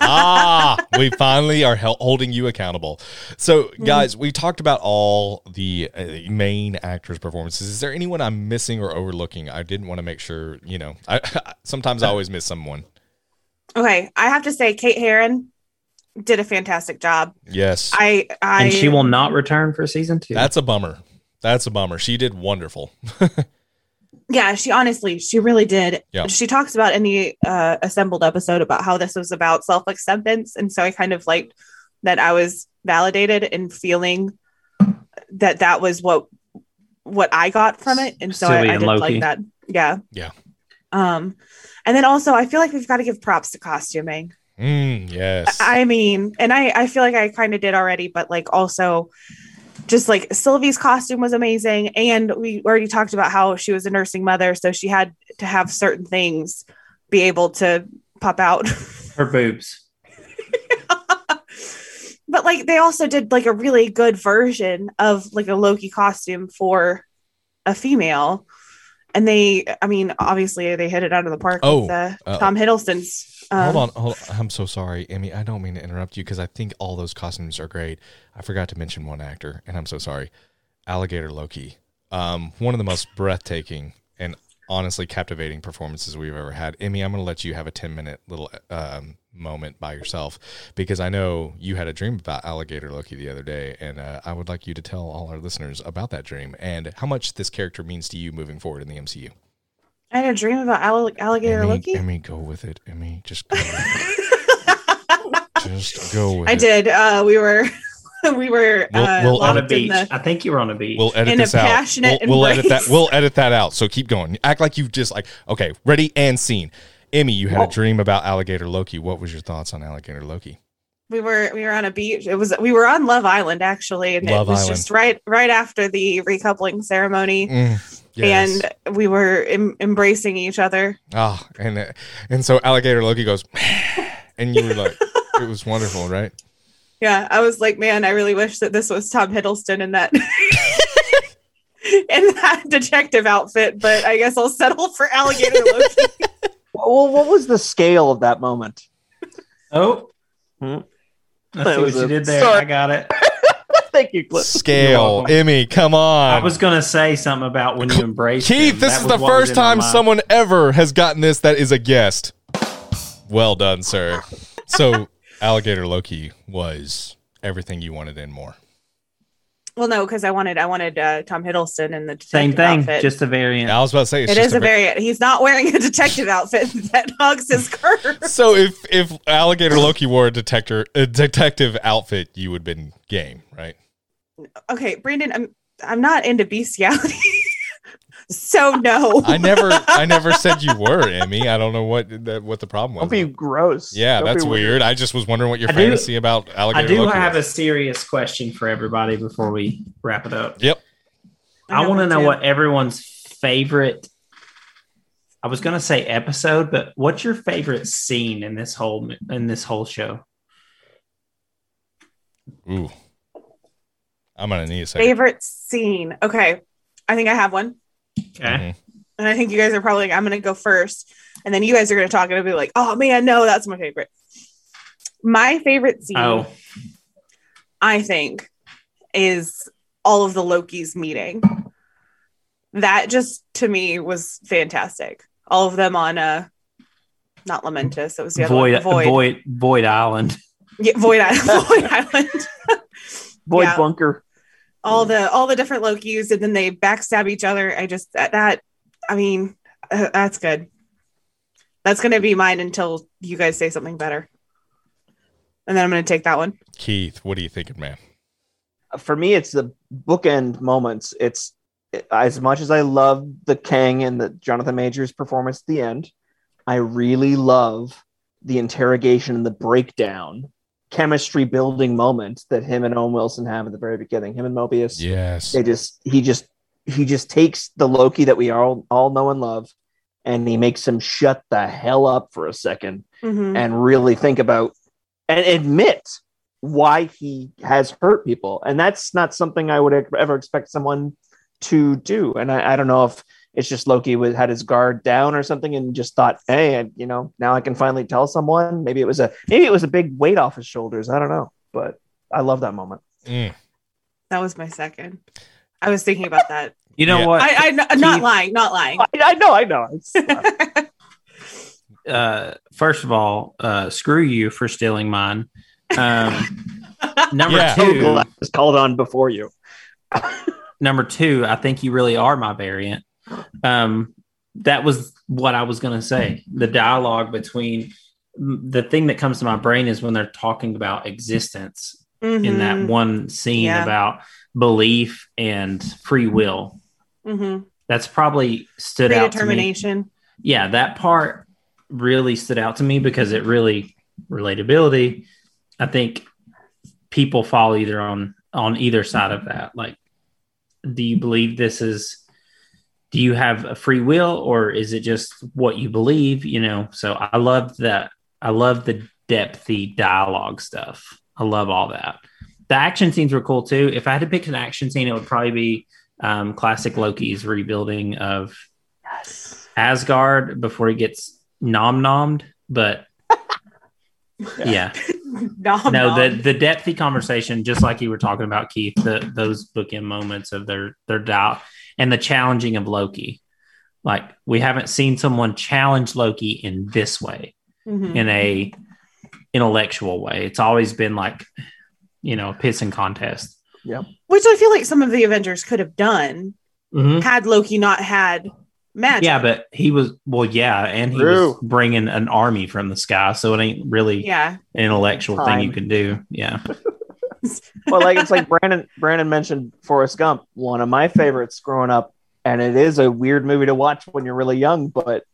ah, we finally are hel- holding you accountable. So, guys, we talked about all the uh, main actors' performances. Is there anyone I'm missing or overlooking? I didn't want to make sure. You know, I *laughs* sometimes I always miss someone. Okay, I have to say Kate Herron did a fantastic job. Yes, I I and she will not return for season two. that's a bummer. That's a bummer. She did wonderful. *laughs* yeah, she honestly, she really did. Yeah. She talks about in the uh, assembled episode about how this was about self acceptance, and so I kind of liked that I was validated in feeling that that was what what I got from it, and so I, I did like that. Yeah, Yeah. Um, and then also I feel like we've got to give props to costuming. Mm, yes. I mean, and I I feel like I kind of did already, but like also just like Sylvie's costume was amazing and we already talked about how she was a nursing mother so she had to have certain things be able to pop out. *laughs* her boobs. *laughs* but like they also did like a really good version of like a Loki costume for a female. And they, I mean, obviously they hit it out of the park Oh, with uh, uh, Tom Hiddleston's. Um, hold on, hold on. I'm so sorry, Amy. I don't mean to interrupt you because I think all those costumes are great. I forgot to mention one actor, and I'm so sorry. Alligator Loki. Um, one of the most breathtaking and honestly captivating performances we've ever had. Emmy, I'm going to let you have a 10 minute little um, moment by yourself because I know you had a dream about Alligator Loki the other day, and uh, I would like you to tell all our listeners about that dream and how much this character means to you moving forward in the MCU. I had a dream about All- Alligator Emmy, Loki. Emmy, go with it. Emmy, just go. *laughs* Just go with I it. did. Uh, we were, *laughs* we were We'll- uh, we'll on a beach. the- I think you were on a beach. We'll edit In a this out. passionate We'll, we'll edit that. We'll edit that out. So keep going. Act like you just like okay, ready and scene. Emmy, you had a dream about alligator Loki. What was your thoughts on alligator Loki? we were we were on a beach. It was we were on Love Island actually, and Love it was Island. just right right after the recoupling ceremony, Mm, yes. and we were em- embracing each other. ah, and uh, and so alligator Loki goes, and you were like, it was wonderful, right? Yeah, I was like, man, I really wish that this was Tom Hiddleston in that *laughs* in that detective outfit, but I guess I'll settle for Alligator Loki. *laughs* Well, what was the scale of that moment? oh, Hmm. I That see what was you did there. sorry. I got it. Thank you, Cliff. Scale. Emmy, come on. I was gonna say something about when you embrace Keith, him. this That is the first time someone ever has gotten this that is a guest. Well done, sir. So, *laughs* Alligator Loki was everything you wanted and more. Well, no, because I wanted I wanted uh, Tom Hiddleston in the detective Same thing, outfit. just a variant. I was about to say it's It just is a ver- variant. He's not wearing a detective outfit *laughs* that hugs his *laughs* curve. So if if Alligator Loki wore a detector a detective outfit, you would have been game, right? Okay, Brandon, I'm I'm not into bestiality. *laughs* so no. I never I never said you were, Emmy. I don't know what that what the problem was. Don't be gross. yeah, Don't that's be weird. I just was wondering what your I do- fantasy about Alligator I do Loki have a serious question for everybody before we wrap it up. Yep. I have want to know too. what everyone's favorite I was gonna say episode, but what's your favorite scene in this whole in this whole show? Ooh. I'm gonna need a second. Favorite scene. Okay. I think I have one. Okay. And I think you guys are probably like, I'm gonna go first. And then you guys are gonna talk and I'll be like, oh man, no, that's my favorite. My favorite scene, Oh, I think, is all of the Loki's meeting. That just to me was fantastic. All of them on uh not Lamentis, it was the other Void, one. Void, Void. Void, Island. Yeah, Void Island. *laughs* Void Island. Void Yeah. bunker. All the all the different Lokis, and then they backstab each other. I just that, that I mean, uh, that's good. That's gonna be mine until you guys say something better, and then I'm gonna take that one. Keith, what are you thinking, man? For me, it's the bookend moments. It's as much as I love the Kang and the Jonathan Majors performance at the end, I really love the interrogation and the breakdown, chemistry building moment that him and Owen Wilson have at the very beginning. Him and Mobius. Yes. they just he just he just takes the Loki that we all all know and love, and he makes him shut the hell up for a second Mhm. and really think about and admit why he has hurt people, and that's not something I would ever expect someone to do. And I, I don't know if it's just Loki was, had his guard down or something and just thought, hey, I- you know, now I can finally tell someone. Maybe it was a maybe it was a big weight off his shoulders. I don't know, but I love that moment. Mm. That was my second. I was thinking about that. *laughs* You know Yeah. what? I, I I'm not lying, not lying. I, I know, I know. It's, *laughs* uh, first of all, uh, screw you for stealing mine. Um, *laughs* number Yeah. two, glad I was called on before you. number two, I think you really are my variant. Um, that was what I was going to say. The dialogue between the thing that comes to my brain is when they're talking about existence in that Mhm. one scene Yeah. about belief and free will. Mhm. That's probably stood out to me. yeah, that part really stood out to me because it really relatability. I think people fall either on on either side of that. Like, do you believe this is? Do you have a free will, or is it just what you believe? You know. So I love that. I love the depthy dialogue stuff. I love all that. The action scenes were cool too. If I had to pick an action scene, it would probably be um, classic Loki's rebuilding of Asgard before he gets nom nommed. But *laughs* yeah, Nom, no, nom. the the depthy conversation, just like you were talking about, Keith, the, those bookend moments of their their doubt and the challenging of Loki. Like we haven't seen someone challenge Loki in this way, Mhm. in a intellectual way. It's always been like, you know, a pissing contest. Yeah. Which I feel like some of the Avengers could have done had Loki not had magic. Yeah, but he was well, yeah, and he True. was bringing an army from the sky, so it ain't really yeah. an intellectual thing you can do. Yeah, *laughs* *laughs* well, like it's like Brandon Brandon mentioned Forrest Gump, one of my favorites growing up, and it is a weird movie to watch when you're really young. But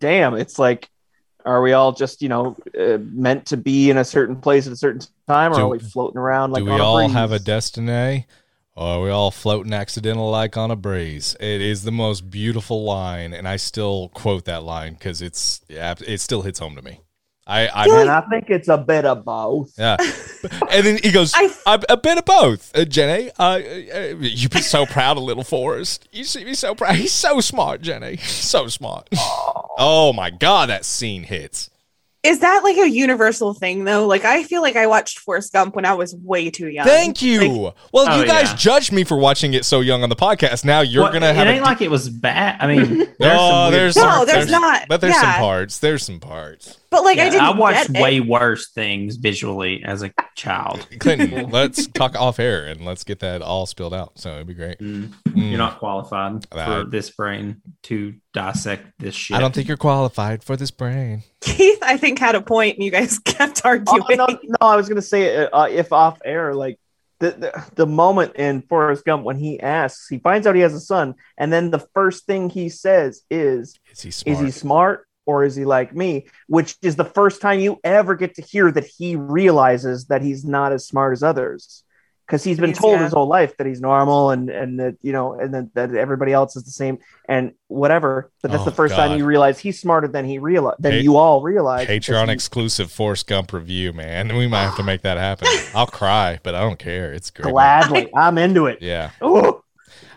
damn, it's like, are we all just you know uh, meant to be in a certain place at a certain time, or Do- are we floating around like Do we on a all breeze? have a destiny? Or are we all floating accidental like on a breeze? It is the most beautiful line, and I still quote that line because it's yeah, it still hits home to me. I, I And I think it's a bit of both. yeah, *laughs* and then he goes, I- I, a bit of both, uh, Jenny. Uh, uh, you'd be so proud of little Forest. You see me so proud. He's so smart, Jenny. So smart. Oh my god, that scene hits. Is that like a universal thing though? Like I feel like I watched Forrest Gump when I was way too young. Thank you. Like, well, Oh, you guys yeah. judged me for watching it so young on the podcast. Now you're Well, gonna have. It ain't a, like it was bad. I mean, there's Oh, some there's No, parts. there's not. But there's some parts. There's some parts. But like I didn't I watched get it. way worse things visually as a child. *laughs* Clinton, *laughs* let's talk off air and let's get that all spilled out. So it'd be great. Mm, Mm. You're not qualified Uh, for this brain to dissect this shit. I don't think you're qualified for this brain. Keith, I think had a point, and you guys *laughs* kept arguing. Oh, arguing. no, no, I was gonna say uh, if off air, like the, the the moment in Forrest Gump when he asks, he finds out he has a son, and then the first thing he says is, Is he smart? "Is he smart or is he like me?" Which is the first time you ever get to hear that he realizes that he's not as smart as others. because he's been He's- told yeah. his whole life that he's normal and and that you know and that, that everybody else is the same and whatever. But that's Oh, the first God. time you realize he's smarter than he realize than Pa- you all realize. Patreon he- exclusive Forrest Gump review, man. We might have to make that happen. I'll cry, but I don't care. It's great. gladly, I'm into it. Yeah.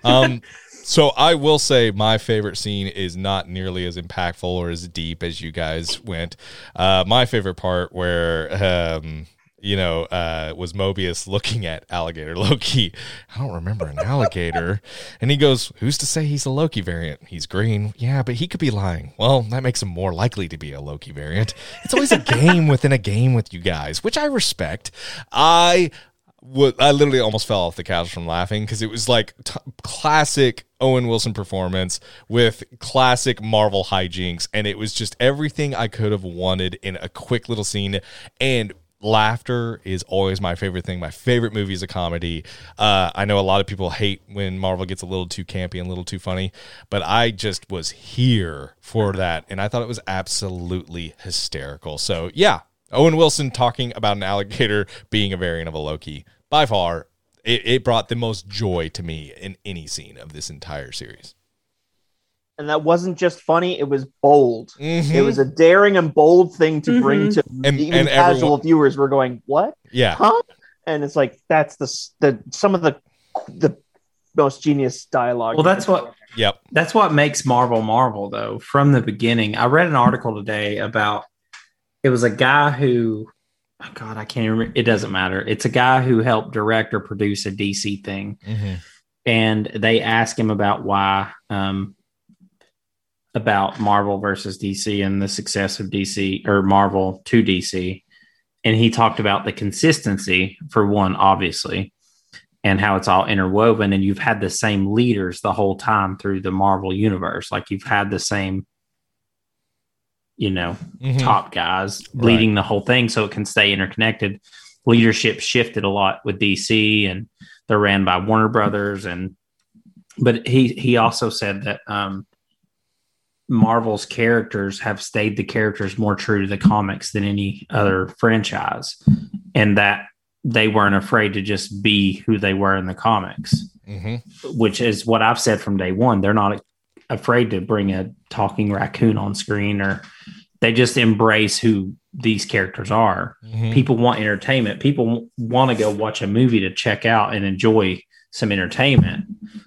Um, *laughs* so I will say my favorite scene is not nearly as impactful or as deep as you guys went. Uh, my favorite part where, um, you know, uh, was Mobius looking at alligator Loki. I don't remember an alligator. And he goes, Who's to say he's a Loki variant? He's green. Yeah, but he could be lying. Well, that makes him more likely to be a Loki variant. It's always a game *laughs* within a game with you guys, which I respect. I I literally almost fell off the couch from laughing because it was like t- classic Owen Wilson performance with classic Marvel hijinks, and it was just everything I could have wanted in a quick little scene. And laughter is always my favorite thing. My favorite movie is a comedy. Uh, I know a lot of people hate when Marvel gets a little too campy and a little too funny, but I just was here for that, and I thought it was absolutely hysterical. So yeah, Owen Wilson talking about an alligator being a variant of a Loki. By far, it, it brought the most joy to me in any scene of this entire series. and that wasn't just funny; it was bold. Mhm. It was a daring and bold thing to bring to And- even and casual everyone- viewers. Were going, "What? yeah, Huh?" And it's like that's the the some of the the most genius dialogue. Well, that's what yep, that's what makes Marvel Marvel though. From the beginning, I read an article today about it was a guy who, oh God, I can't remember. It doesn't matter. It's a guy who helped direct or produce a DC thing, Mhm. and they asked him about why, um, about Marvel versus DC and the success of DC or Marvel to DC, and he talked about the consistency for one, obviously, and how it's all interwoven and you've had the same leaders the whole time through the Marvel universe like you've had the same you know Mhm. top guys Right. leading the whole thing so it can stay interconnected leadership shifted a lot with DC and they're ran by Warner Brothers and but he he also said that um Marvel's characters have stayed the characters more true to the comics than any other franchise and that they weren't afraid to just be who they were in the comics Mhm. which is what I've said from day one. They're not afraid to bring a talking raccoon on screen or they just embrace who these characters are. Mhm. People want entertainment. People want to go watch a movie to check out and enjoy some entertainment.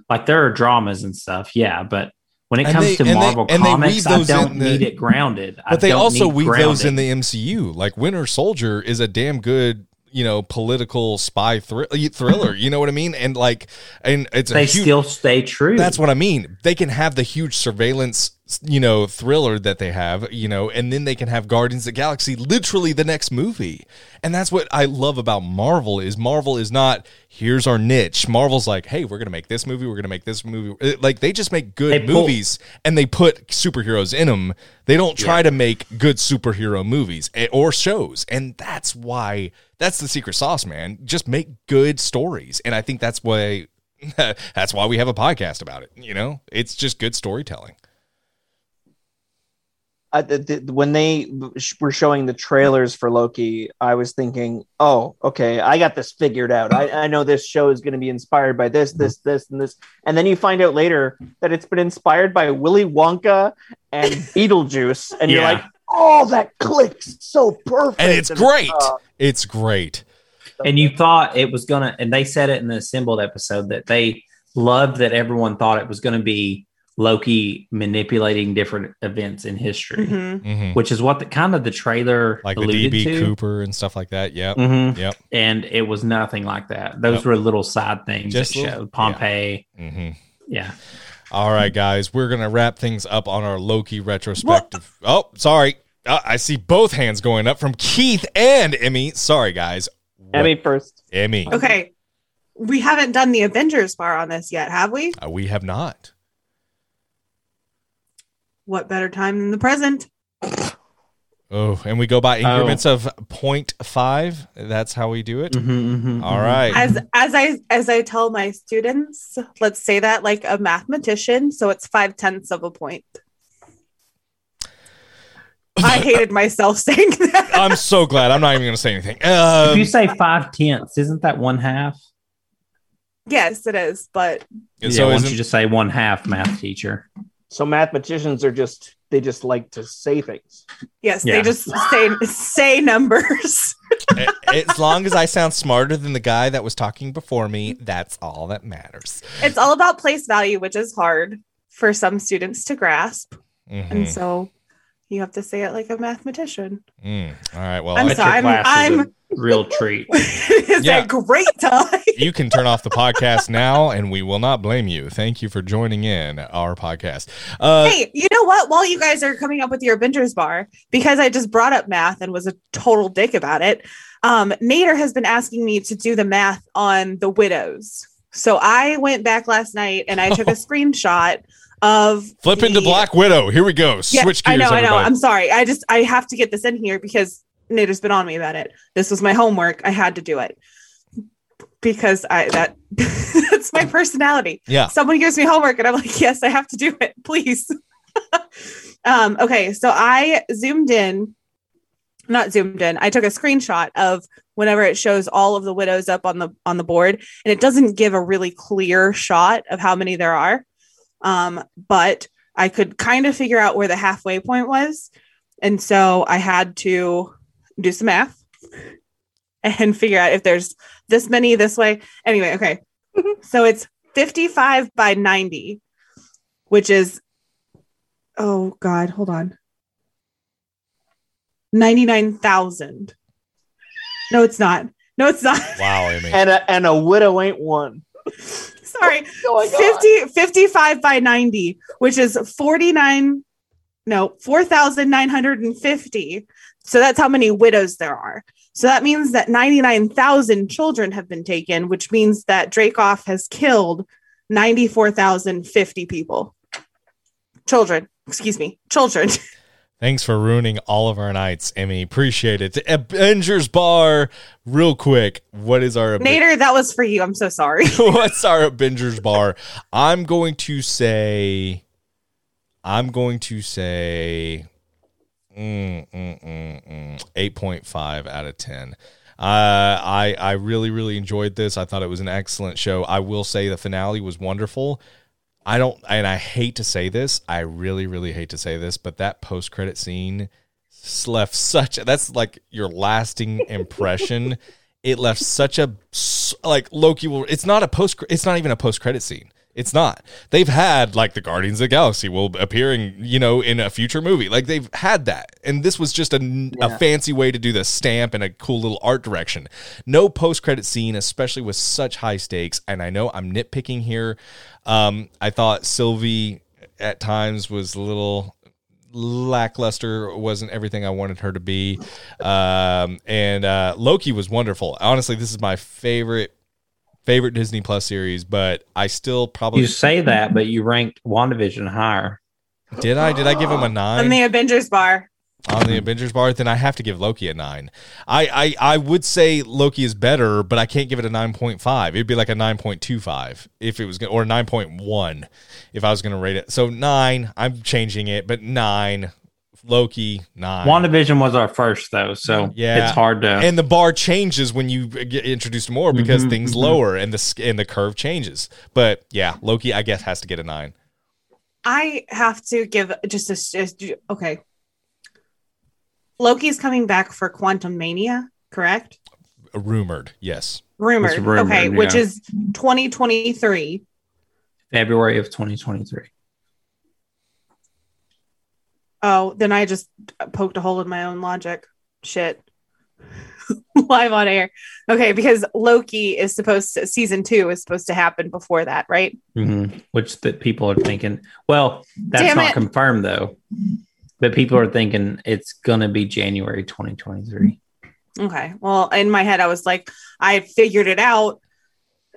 Like there are dramas and stuff, yeah, but when it And comes they- to Marvel and they comics, I those don't the- need it grounded. I But they also weave those in the MCU. Like Winter Soldier is a damn good, you know, political spy thr- thriller. You know what I mean? And like, and it's a They huge, still stay true. That's what I mean. They can have the huge surveillance, you know, thriller that they have, you know, and then they can have Guardians of the Galaxy literally the next movie. And that's what I love about Marvel is Marvel is not here's our niche. Marvel's like, "Hey, we're going to make this movie, we're going to make this movie." It- Like they just make good They pull- movies and they put superheroes in them. They don't try to make good superhero movies eh, or shows. And that's why that's the secret sauce, man. Just make good stories. And I think that's why *laughs* that's why we have a podcast about it. You know, it's just good storytelling. I, the, the, when they sh- were showing the trailers for Loki, I was thinking, oh, okay, I got this figured out. I, I know this show is going to be inspired by this, this, this, and this. And then you find out later that it's been inspired by Willy Wonka and *laughs* Beetlejuice. And you're like, oh, that clicks so perfect. And it's great. uh, It's great. and you thought it was gonna and they said it in the assembled episode that they loved that everyone thought it was gonna be Loki manipulating different events in history, Mhm. Mhm. which is what the kind of the trailer Like the alluded DB to. Cooper and stuff like that. Yep. Mhm. Yep. And it was nothing like that. Those Nope. were little side things Just that little- showed Pompeii. hmm Yeah. All right, guys, we're gonna wrap things up on our Loki retrospective. Oh, sorry, uh, I see both hands going up from Keith and Emmy. Sorry, guys. What- Emmy first. Emmy. Okay. We haven't done the Avengers bar on this yet, have we? Uh, we have not. What better time than the present? Oh, and we go by increments of 0.5. That's how we do it. Mhm, mhm, All mhm. right. As as I as I tell my students, let's say that like a mathematician, so it's five tenths of a point. I *laughs* hated myself saying that. I'm so glad. I'm not even going to say anything. If you Um, say five tenths, isn't that one half? Yes, it is. But And yeah, so why don't isn't- you just say one half math teacher? So mathematicians are just they just like to say things. yes, Yeah. they just say say numbers. as long as I sound smarter than the guy that was talking before me, that's all that matters. it's all about place value, which is hard for some students to grasp. Mhm. And so you have to say it like a mathematician. Mm. All right. Well, I'm I- Bet your sorry, I'm- I'm- a real treat. *laughs* it's Yeah. a great time. you can turn off the podcast now, and we will not blame you. Thank you for joining in our podcast. Uh, hey, you know what? While you guys are coming up with your Avengers bar, because I just brought up math and was a total dick about it, um, Nader has been asking me to do the math on the widows. So I went back last night and I took a *laughs* screenshot of flip into Black Widow. Here we go. Yeah, Switch I gears. know, I know. I'm sorry. I just I have to get this in here because Nader's been on me about it. This was my homework. I had to do it because I that *laughs* that's my personality. Yeah. Someone gives me homework and I'm like, yes, I have to do it, please. *laughs* um, okay, so I zoomed in, not zoomed in. I took a screenshot of whenever it shows all of the widows up on the on the board, and it doesn't give a really clear shot of how many there are. Um, but I could kind of figure out where the halfway point was. And so I had to do some math and figure out if there's this many this way. Anyway, okay. Mm-hmm. so it's 55 by 90, which is, oh God, hold on. 99,000. No, it's not. No, it's not. *laughs* wow, Amy. And a and a widow ain't one. Sorry. What's going on? 50, 55 by 90, which is 49, no, 4,950. So that's how many widows there are. So that means that 99,000 children have been taken, which means that Dreykov has killed 94,050 people. Children, excuse me, children. *laughs* Thanks for ruining all of our nights, Emmy. Appreciate it. Avengers Bar, real quick. What is our Nader, that was for you. I'm so sorry. *laughs* what's our Avengers Bar? I'm going to say, I'm going to say, mm, mm, mm, mm, eight point five out of ten. Uh, I I really really enjoyed this. I thought it was an excellent show. I will say the finale was wonderful. I don't, and I hate to say this. I really, really hate to say this, but that post credit scene left such. That's like your lasting *laughs* impression. it left such a like Loki will. It's not a post. It's not even a post credit scene. It's not. They've had like the Guardians of the Galaxy will appearing, you know, in a future movie. Like they've had that, and this was just a, Yeah. fancy way to do the stamp and a cool little art direction. No post credit scene, especially with such high stakes. And I know I'm nitpicking here. Um, I thought Sylvie at times was a little lackluster wasn't everything i wanted her to be um, and uh, loki was wonderful honestly this is my favorite favorite disney plus series but i still probably You say that, but you ranked WandaVision higher. did i did i give him a nine? On the Avengers bar. on the Avengers bar, then I have to give Loki a nine. I, I I would say Loki is better, but I can't give it a nine point five. It'd be like a nine point two five if it was or nine point one if I was going to rate it. So nine, I'm changing it, but nine. Loki nine. WandaVision was our first though, so Yeah. it's hard to. and the bar changes when you get introduced more because Mhm, things mhm. lower and the and the curve changes. But yeah, Loki I guess has to get a nine. I have to give just a just, okay. Loki's coming back for Quantumania, correct? Rumored, yes. Rumored. Rumored, okay, which is 2023. February of 2023. Oh, then I just poked a hole in my own logic. Shit. *laughs* Live on air. Okay, because Loki is supposed to season 2 is supposed to happen before that, right? hmm Which that people are thinking. Well, that's Damn not it. confirmed though. But people are thinking it's gonna be January 2023. Okay. Well, in my head I was like I figured it out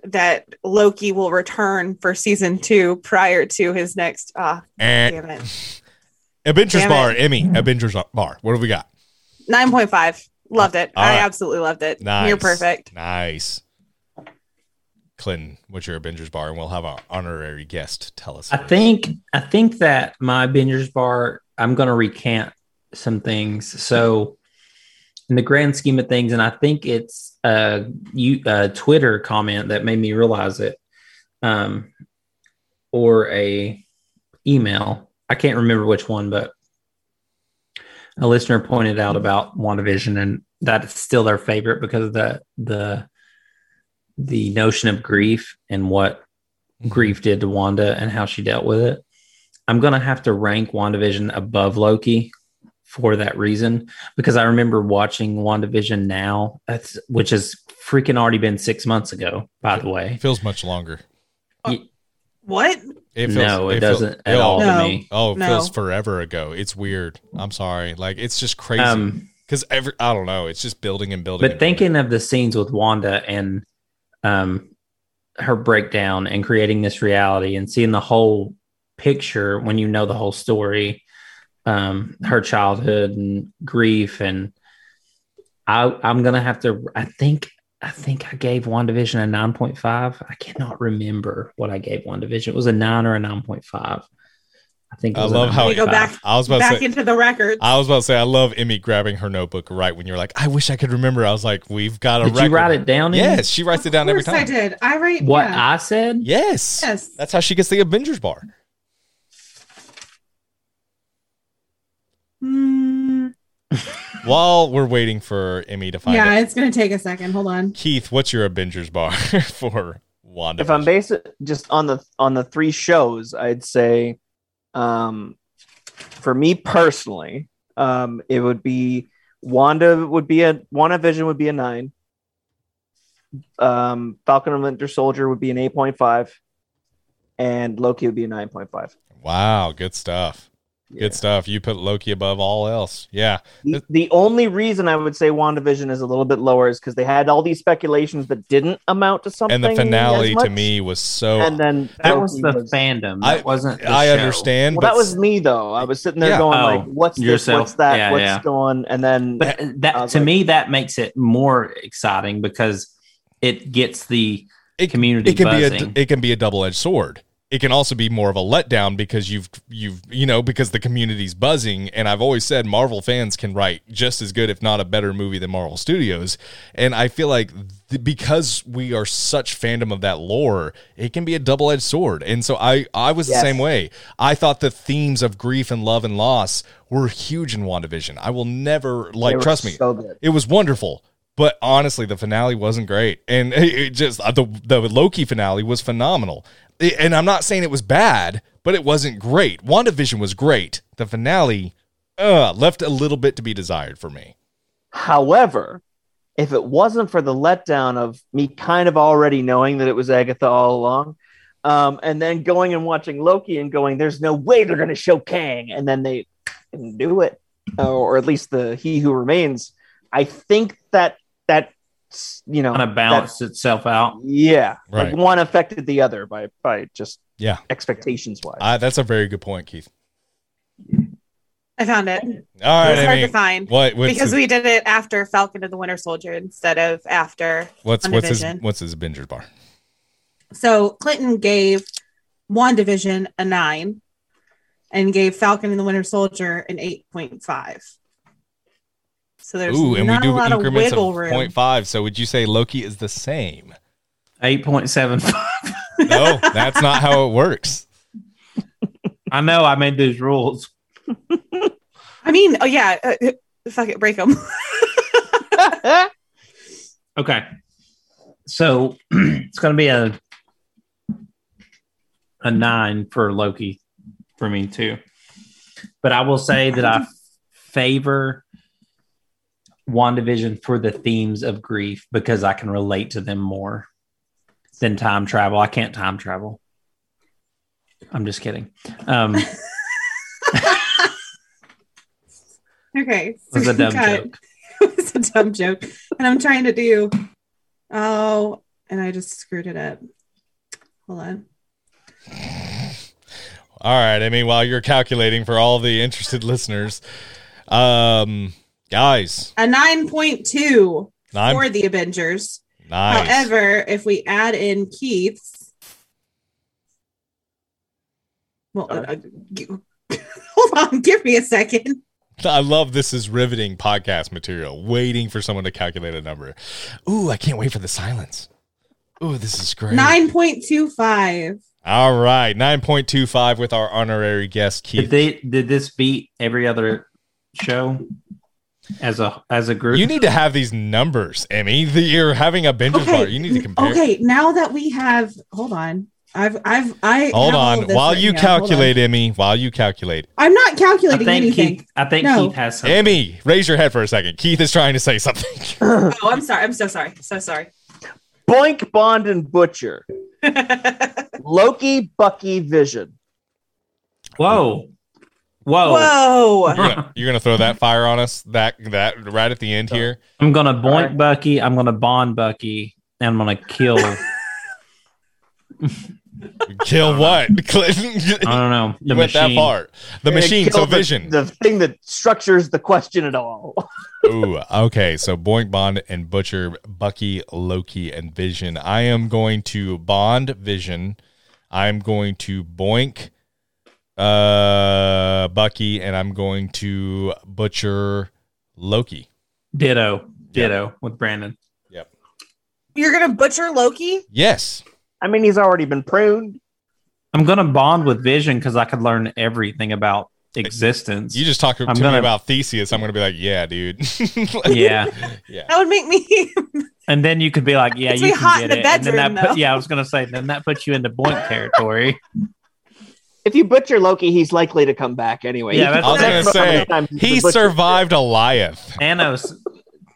that Loki will return for season 2 prior to his next ah And damn it. Avengers bar. Emmy, Avengers bar. What have we got? 9.5. Loved it. All I right. absolutely loved it. Nice. You're perfect. Nice. Clinton, what's your Avengers bar? And we'll have our honorary guest tell us. I think I think that my bingers bar. I'm gonna recant some things. So, in the grand scheme of things, and I think it's a you a Twitter comment that made me realize it. um, or a email. I can't remember which one, but a listener pointed out about WandaVision and that's still their favorite because of the the the notion of grief and what mm-hmm. grief did to Wanda and how she dealt with it. I'm gonna have to rank WandaVision above Loki for that reason because I remember watching WandaVision now, that's which has freaking already been six months ago, by the way. Feels much longer. Uh, what? It feels, no, it, feels- doesn't at oh, all No. to me. Oh, it No. feels forever ago. It's weird. I'm sorry. Like it's just crazy. Um, Because every I don't know. It's just building and building. but and building. thinking of the scenes with Wanda and um her breakdown and creating this reality and seeing the whole picture when you know the whole story, um, her childhood and grief and I I'm gonna have to I think I think I gave WandaVision a 9.5. I cannot remember what I gave WandaVision. It was a nine or a 9.5. I think it I was a love how We go back I was about to back say. into the record. I was about to say I love Emmy grabbing her notebook right when you're like, I wish I could remember. I was like, we've got a Did record. you write it down? Amy? Yes, she writes it down every time. I did. I write What yeah. I said? Yes. Yes. That's how she gets the Avengers bar. Hmm. While we're waiting for Emmy to find yeah, it, it's gonna take a second. Hold on. Keith, what's your Avengers bar *laughs* for Wanda? if I'm based just on the on the three shows, I'd say, um, for me personally, um, it would be Wanda would be a 1, WandaVision would be a nine. Um, Falcon and Winter Soldier would be an eight point five, and Loki would be a nine point five. wow, good stuff. Good stuff. You put Loki above all else. Yeah. The, the only reason I would say WandaVision is a little bit lower is because they had all these speculations that didn't amount to something. And the finale to me was so and then That was Loki the fandom. I- That wasn't. the I show. understand, Well, but that was me though. I was sitting there Yeah. going Oh, like, "What's this? What's that? Yeah, What's yeah. going?" And then But uh, that to like- me that makes it more exciting because it gets the it, community it can buzzing. be a it can be a double-edged sword it can also be more of a letdown because you've you've you know because the community's buzzing. And i've always said marvel fans can write just as good if not a better movie than marvel studios. And i feel like th- because we are such fandom of that lore it can be a double-edged sword. And so i i was the same way. I thought the themes of grief and love and loss were huge in wandavision. I will never like trust me so it was wonderful. But honestly the finale wasn't great. And *laughs* it, just uh, the the loki finale was phenomenal and i'm not saying it was bad but it wasn't great wandavision was great the finale uh left a little bit to be desired for me However, if it wasn't for the letdown of me kind of already knowing that it was Agatha all along, um, and then going and watching Loki and going, "There's no way they're going to show Kang," and then they didn't do it, or at least the He Who Remains. I think that that you know kind of balanced itself out. Yeah, Right. like one affected the other by by just Yeah. expectations wise. uh, that's a very good point keith I found it. all It right was hard to find what because his, we did it after Falcon and the Winter Soldier instead of after. what's what's his what's his avengers bar So Clinton gave WandaVision a nine and gave Falcon and the Winter Soldier an 8.5. So there's ooh and we do a lot of increments wiggle of room. 0.5 so would you say loki is the same Eight point seven five. no that's not how it works I know I made those rules. I mean, oh yeah, uh, uh, fuck it, break them. *laughs* Okay, so *clears throat* it's going to be a a nine for Loki for me too. But I will say that I *laughs* favor WandaVision for the themes of grief because I can relate to them more than time travel. I can't time travel. I'm just kidding. Um, *laughs* it okay, was a dumb Got- joke. *laughs* it was a dumb joke, and I'm trying to do. Oh, and I just screwed it up. Hold on. All right. I mean, while you're calculating for all the interested listeners, um, guys, A 9.2 nine, for the Avengers. nice. However, if we add in Keith's, well, uh, g- *laughs* hold on, give me a second. I love this is riveting podcast material. Waiting for someone to calculate a number. Ooh, I can't wait for the silence. Oh, this is great. Nine point two five. All right, nine point two five with our honorary guest Keith. Did they did this beat every other show as a as a group? you need to have these numbers, Emmy. The, you're having a binge Okay. bar. You need to compare. Okay, now that we have, hold on. I've, I've, I Hold on. While you down. Calculate, Emmy, while you calculate, I'm not I calculating think anything. Keith. I think No. Keith has something. Emmy, raise your head for a second. Keith is trying to say something. *laughs* Oh, I'm sorry. I'm so sorry. So sorry. Boink, Bond, and Butcher. *laughs* Loki, Bucky, Vision. Whoa, whoa! Whoa. You're gonna, you're gonna throw that fire on us that that right at the end here. I'm gonna boink Alright. Bucky. I'm gonna bond Bucky, and I'm gonna kill. *laughs* Kill um, what? *laughs* I don't know the you went machine. that far. The And machine. kill So the- vision. The, thing that structures the question at all. *laughs* Ooh, okay. So Boink, Bond, and Butcher, Bucky, Loki, and Vision. I am going to Bond Vision. I'm going to Boink, uh, Bucky, and I'm going to Butcher Loki. Ditto, ditto with Brandon. Yep. You're gonna butcher Loki? Yes. I mean, he's already been pruned. I'm gonna bond with Vision because I could learn everything about existence. You just talked to I'm me gonna- about Theseus. I'm going to be like, yeah, dude. *laughs* yeah, yeah. That would make me. *laughs* and then you could be like, yeah, Makes you can hot get in the it. and then bedroom, that put, though. yeah, I was gonna say, then that puts you into boink territory. *laughs* If you butcher Loki, he's likely to come back anyway. Yeah, that's- can I was That's going to test how many say, he been butchered. survived Goliath. Thanos,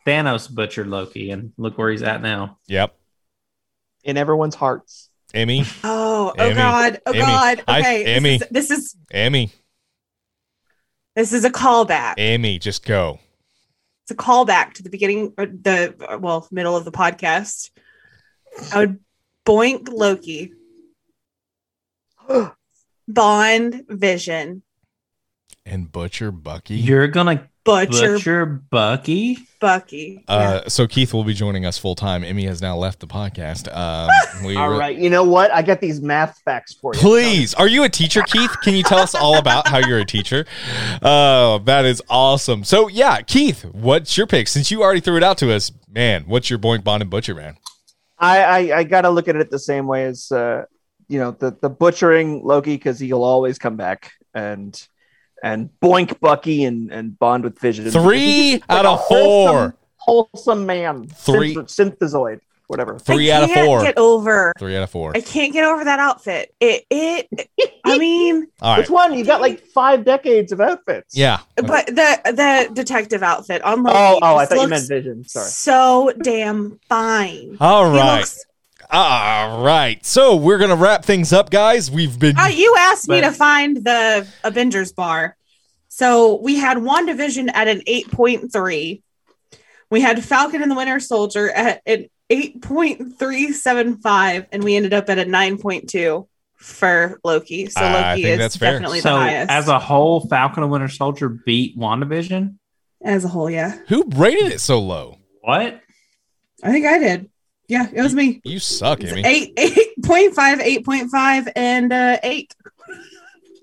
Thanos butchered Loki, and look where he's at now. Yep. in everyone's hearts. Emmy, Oh, oh Emmy. God, oh Emmy. God. I- Okay, this Emmy. is- This is Emmy, this is a callback. Emmy, just go. It's a callback to the beginning, or the uh, well, middle of the podcast. I would boink Loki, *gasps* *gasps* Bond, Vision, And Butcher Bucky. You're gonna Butcher, butcher Bucky. Bucky. Uh, so Keith will be joining us full time. Emmy has now left the podcast. Um, *laughs* we All re- right, you know what? I got these math facts for you. Please, are you a teacher, Keith? Can you tell us all about how you're a teacher? Oh, that is awesome. So yeah, Keith, what's your pick? Since you already threw it out to us, man, what's your Boink Bond and Butcher, man? I I, I got to look at it the same way as uh, you know the the butchering Loki because he'll always come back and and boink Bucky and and bond with Vision. Three He's just out of four. wholesome, wholesome man. Three- Synth- synthezoid, whatever. Three I out of can't four. Get over. Three out of four. I can't get over that outfit. It. It. I *laughs* mean, All right. Which one? You got like five decades of outfits. Yeah. but the the detective outfit on Loki. Oh, oh, I thought you meant Vision. Sorry. So damn fine. All right. He looks- All right. So we're gonna wrap things up, guys. We've been. Uh, you asked me to find the Avengers bar. So we had WandaVision at an 8.3. We had Falcon and the Winter Soldier at an 8.375, and we ended up at a 9.2 for Loki. So I Loki think is that's fair. definitely the So highest. as a whole, Falcon and Winter Soldier beat WandaVision. as a whole, yeah. Who rated it so low? What? I think I did. Yeah, it was me. You suck, It's Emmy. eight, 8.5, 8.5, and uh, 8.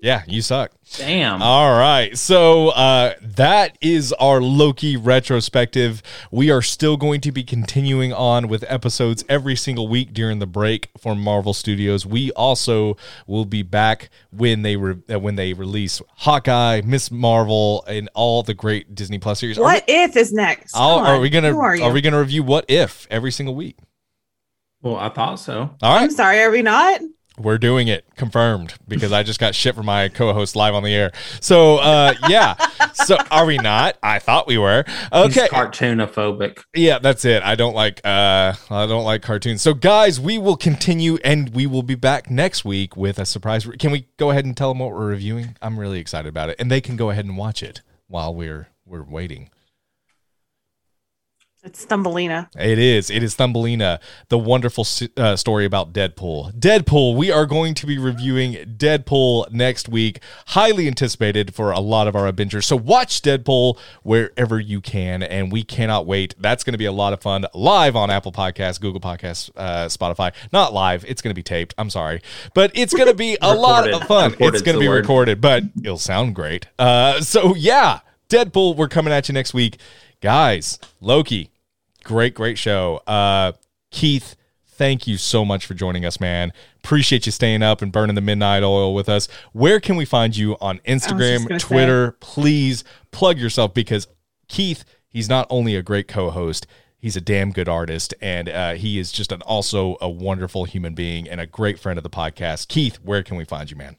Yeah, you suck. Damn. All right. So uh, that is our Loki retrospective. We are still going to be continuing on with episodes every single week during the break for Marvel Studios. We also will be back when they re- uh, when they release Hawkeye, Miss Marvel, and all the great Disney Plus series. Are we- What if is next? I'll- are we gonna are, are, we gonna review What If every single week? Well, I thought so. All right. I'm sorry, are we not? We're doing it confirmed because I just got shit from my co-host live on the air. So uh yeah. So are we not? I thought we were. He's Okay. cartoonophobic. Yeah, that's it. I don't like uh I don't like cartoons. So guys, we will continue and we will be back next week with a surprise. Can we go ahead and tell them what we're reviewing? I'm really excited about it and they can go ahead and watch it while we're we're waiting. It's Thumbelina. It is. It is Thumbelina, the wonderful uh, story about Deadpool. Deadpool. We are going to be reviewing Deadpool next week. Highly anticipated for a lot of our Avengers. So watch Deadpool wherever you can, and we cannot wait. That's going to be a lot of fun. Live on Apple Podcasts, Google Podcasts, uh, Spotify. Not live. It's going to be taped. I'm sorry, but it's going to be a lot of fun. Recorded's it's going to be word. recorded, but it'll sound great. Uh, so yeah, Deadpool. We're coming at you next week, guys. Loki great great show uh keith thank you so much for joining us, man. Appreciate you staying up and burning the midnight oil with us. Where can we find you on Instagram, gonna Twitter? Please plug yourself because Keith, he's not only a great co-host, he's a damn good artist, and uh, he is just an also a wonderful human being and a great friend of the podcast. Keith, where can we find you, man?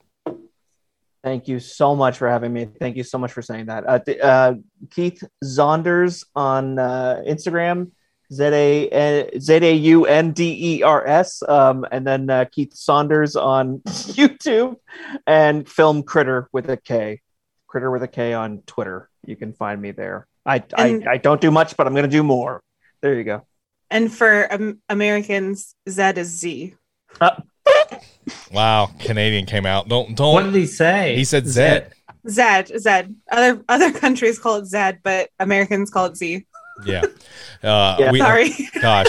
Thank you so much for having me. Thank you so much for saying that. Uh, th- uh, Keith Zaunders on uh, Instagram, Z A Z A U N D E R S, um, and then uh, Keith Zaunders on *laughs* YouTube, and Film Critter with a K, Critter with a K on Twitter. You can find me there. I And- I, I don't do much, but I'm going to do more. There you go. And for um, Americans, Z is Z. *laughs* Wow, Canadian came out. Don't don't. What did he say? he said Zed. Z, Z. Other other *laughs* countries call it Z, but Americans call it Z. Yeah. Uh, Yeah. we, Sorry. *laughs* Gosh,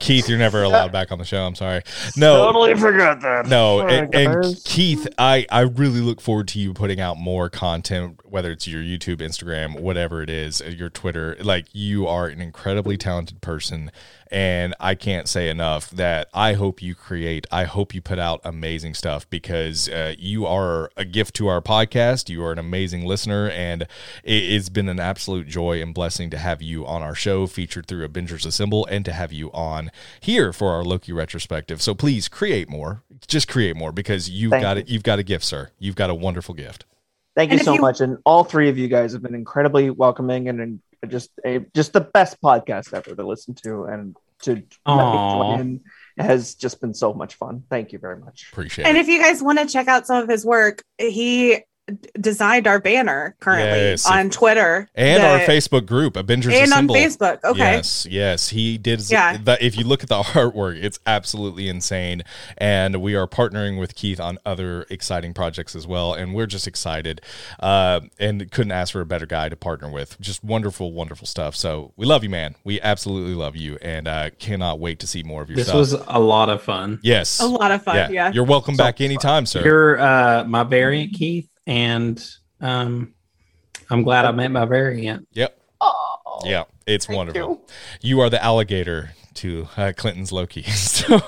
Keith, you're never allowed back on the show. I'm sorry. No, totally forgot that. no, Sorry, and, and. Keith, I I really look forward to you putting out more content, whether it's your YouTube, Instagram, whatever it is, your Twitter. Like you are an incredibly talented person, and I can't say enough that I hope you create. I hope you put out amazing stuff because uh, you are a gift to our podcast. You are an amazing listener, and it, it's been an absolute joy and blessing to have you on our show, featured through Avengers Assemble, and to have you on here for our Loki retrospective. So please create more. Just create more because you've Thank got you. it. You've got a gift, sir. You've got a wonderful gift. Thank you And if so you- much, and all three of you guys have been incredibly welcoming and, and just a just the best podcast ever to listen to, and to let join in has just been so much fun. Thank you very much. Appreciate And it. And if you guys want to check out some of his work, he d- designed our banner currently Yes. on Twitter And our Facebook group, Avengers and on Facebook. Okay. Yes, yes, he did. Yeah. That if you look at the *laughs* artwork, it's absolutely insane. And we are partnering with Keith on other exciting projects as well. And we're just excited, uh, and couldn't ask for a better guy to partner with. Just wonderful, wonderful stuff. So we love you, man. We absolutely love you, and uh, cannot wait to see more of your this stuff. was a lot of fun. yes, A lot of fun. yeah. Yeah. You're welcome So back anytime, sir. You're uh, my variant, Keith, and um, I'm glad I met my variant. yep. Oh, Yeah, it's thank wonderful. you. You are the alligator to uh, Clinton's Loki. *laughs* So- *laughs*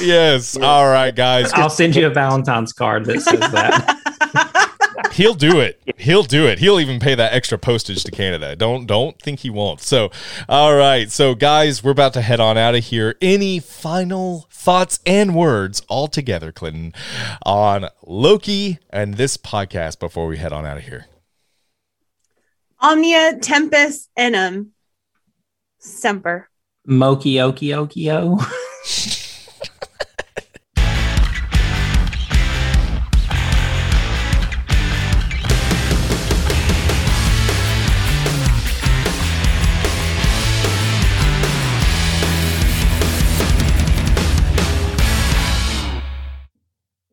yes. All right, guys. I'll send you a Valentine's card that says that. *laughs* He'll do it. He'll do it. He'll even pay that extra postage to Canada. Don't don't think he won't. So, all right. So, guys, we're about to head on out of here. Any final thoughts and words all together, Clinton, on Loki and this podcast before we head on out of here? Omnia Tempest Enum Semper. Moki Oki Okio. *laughs*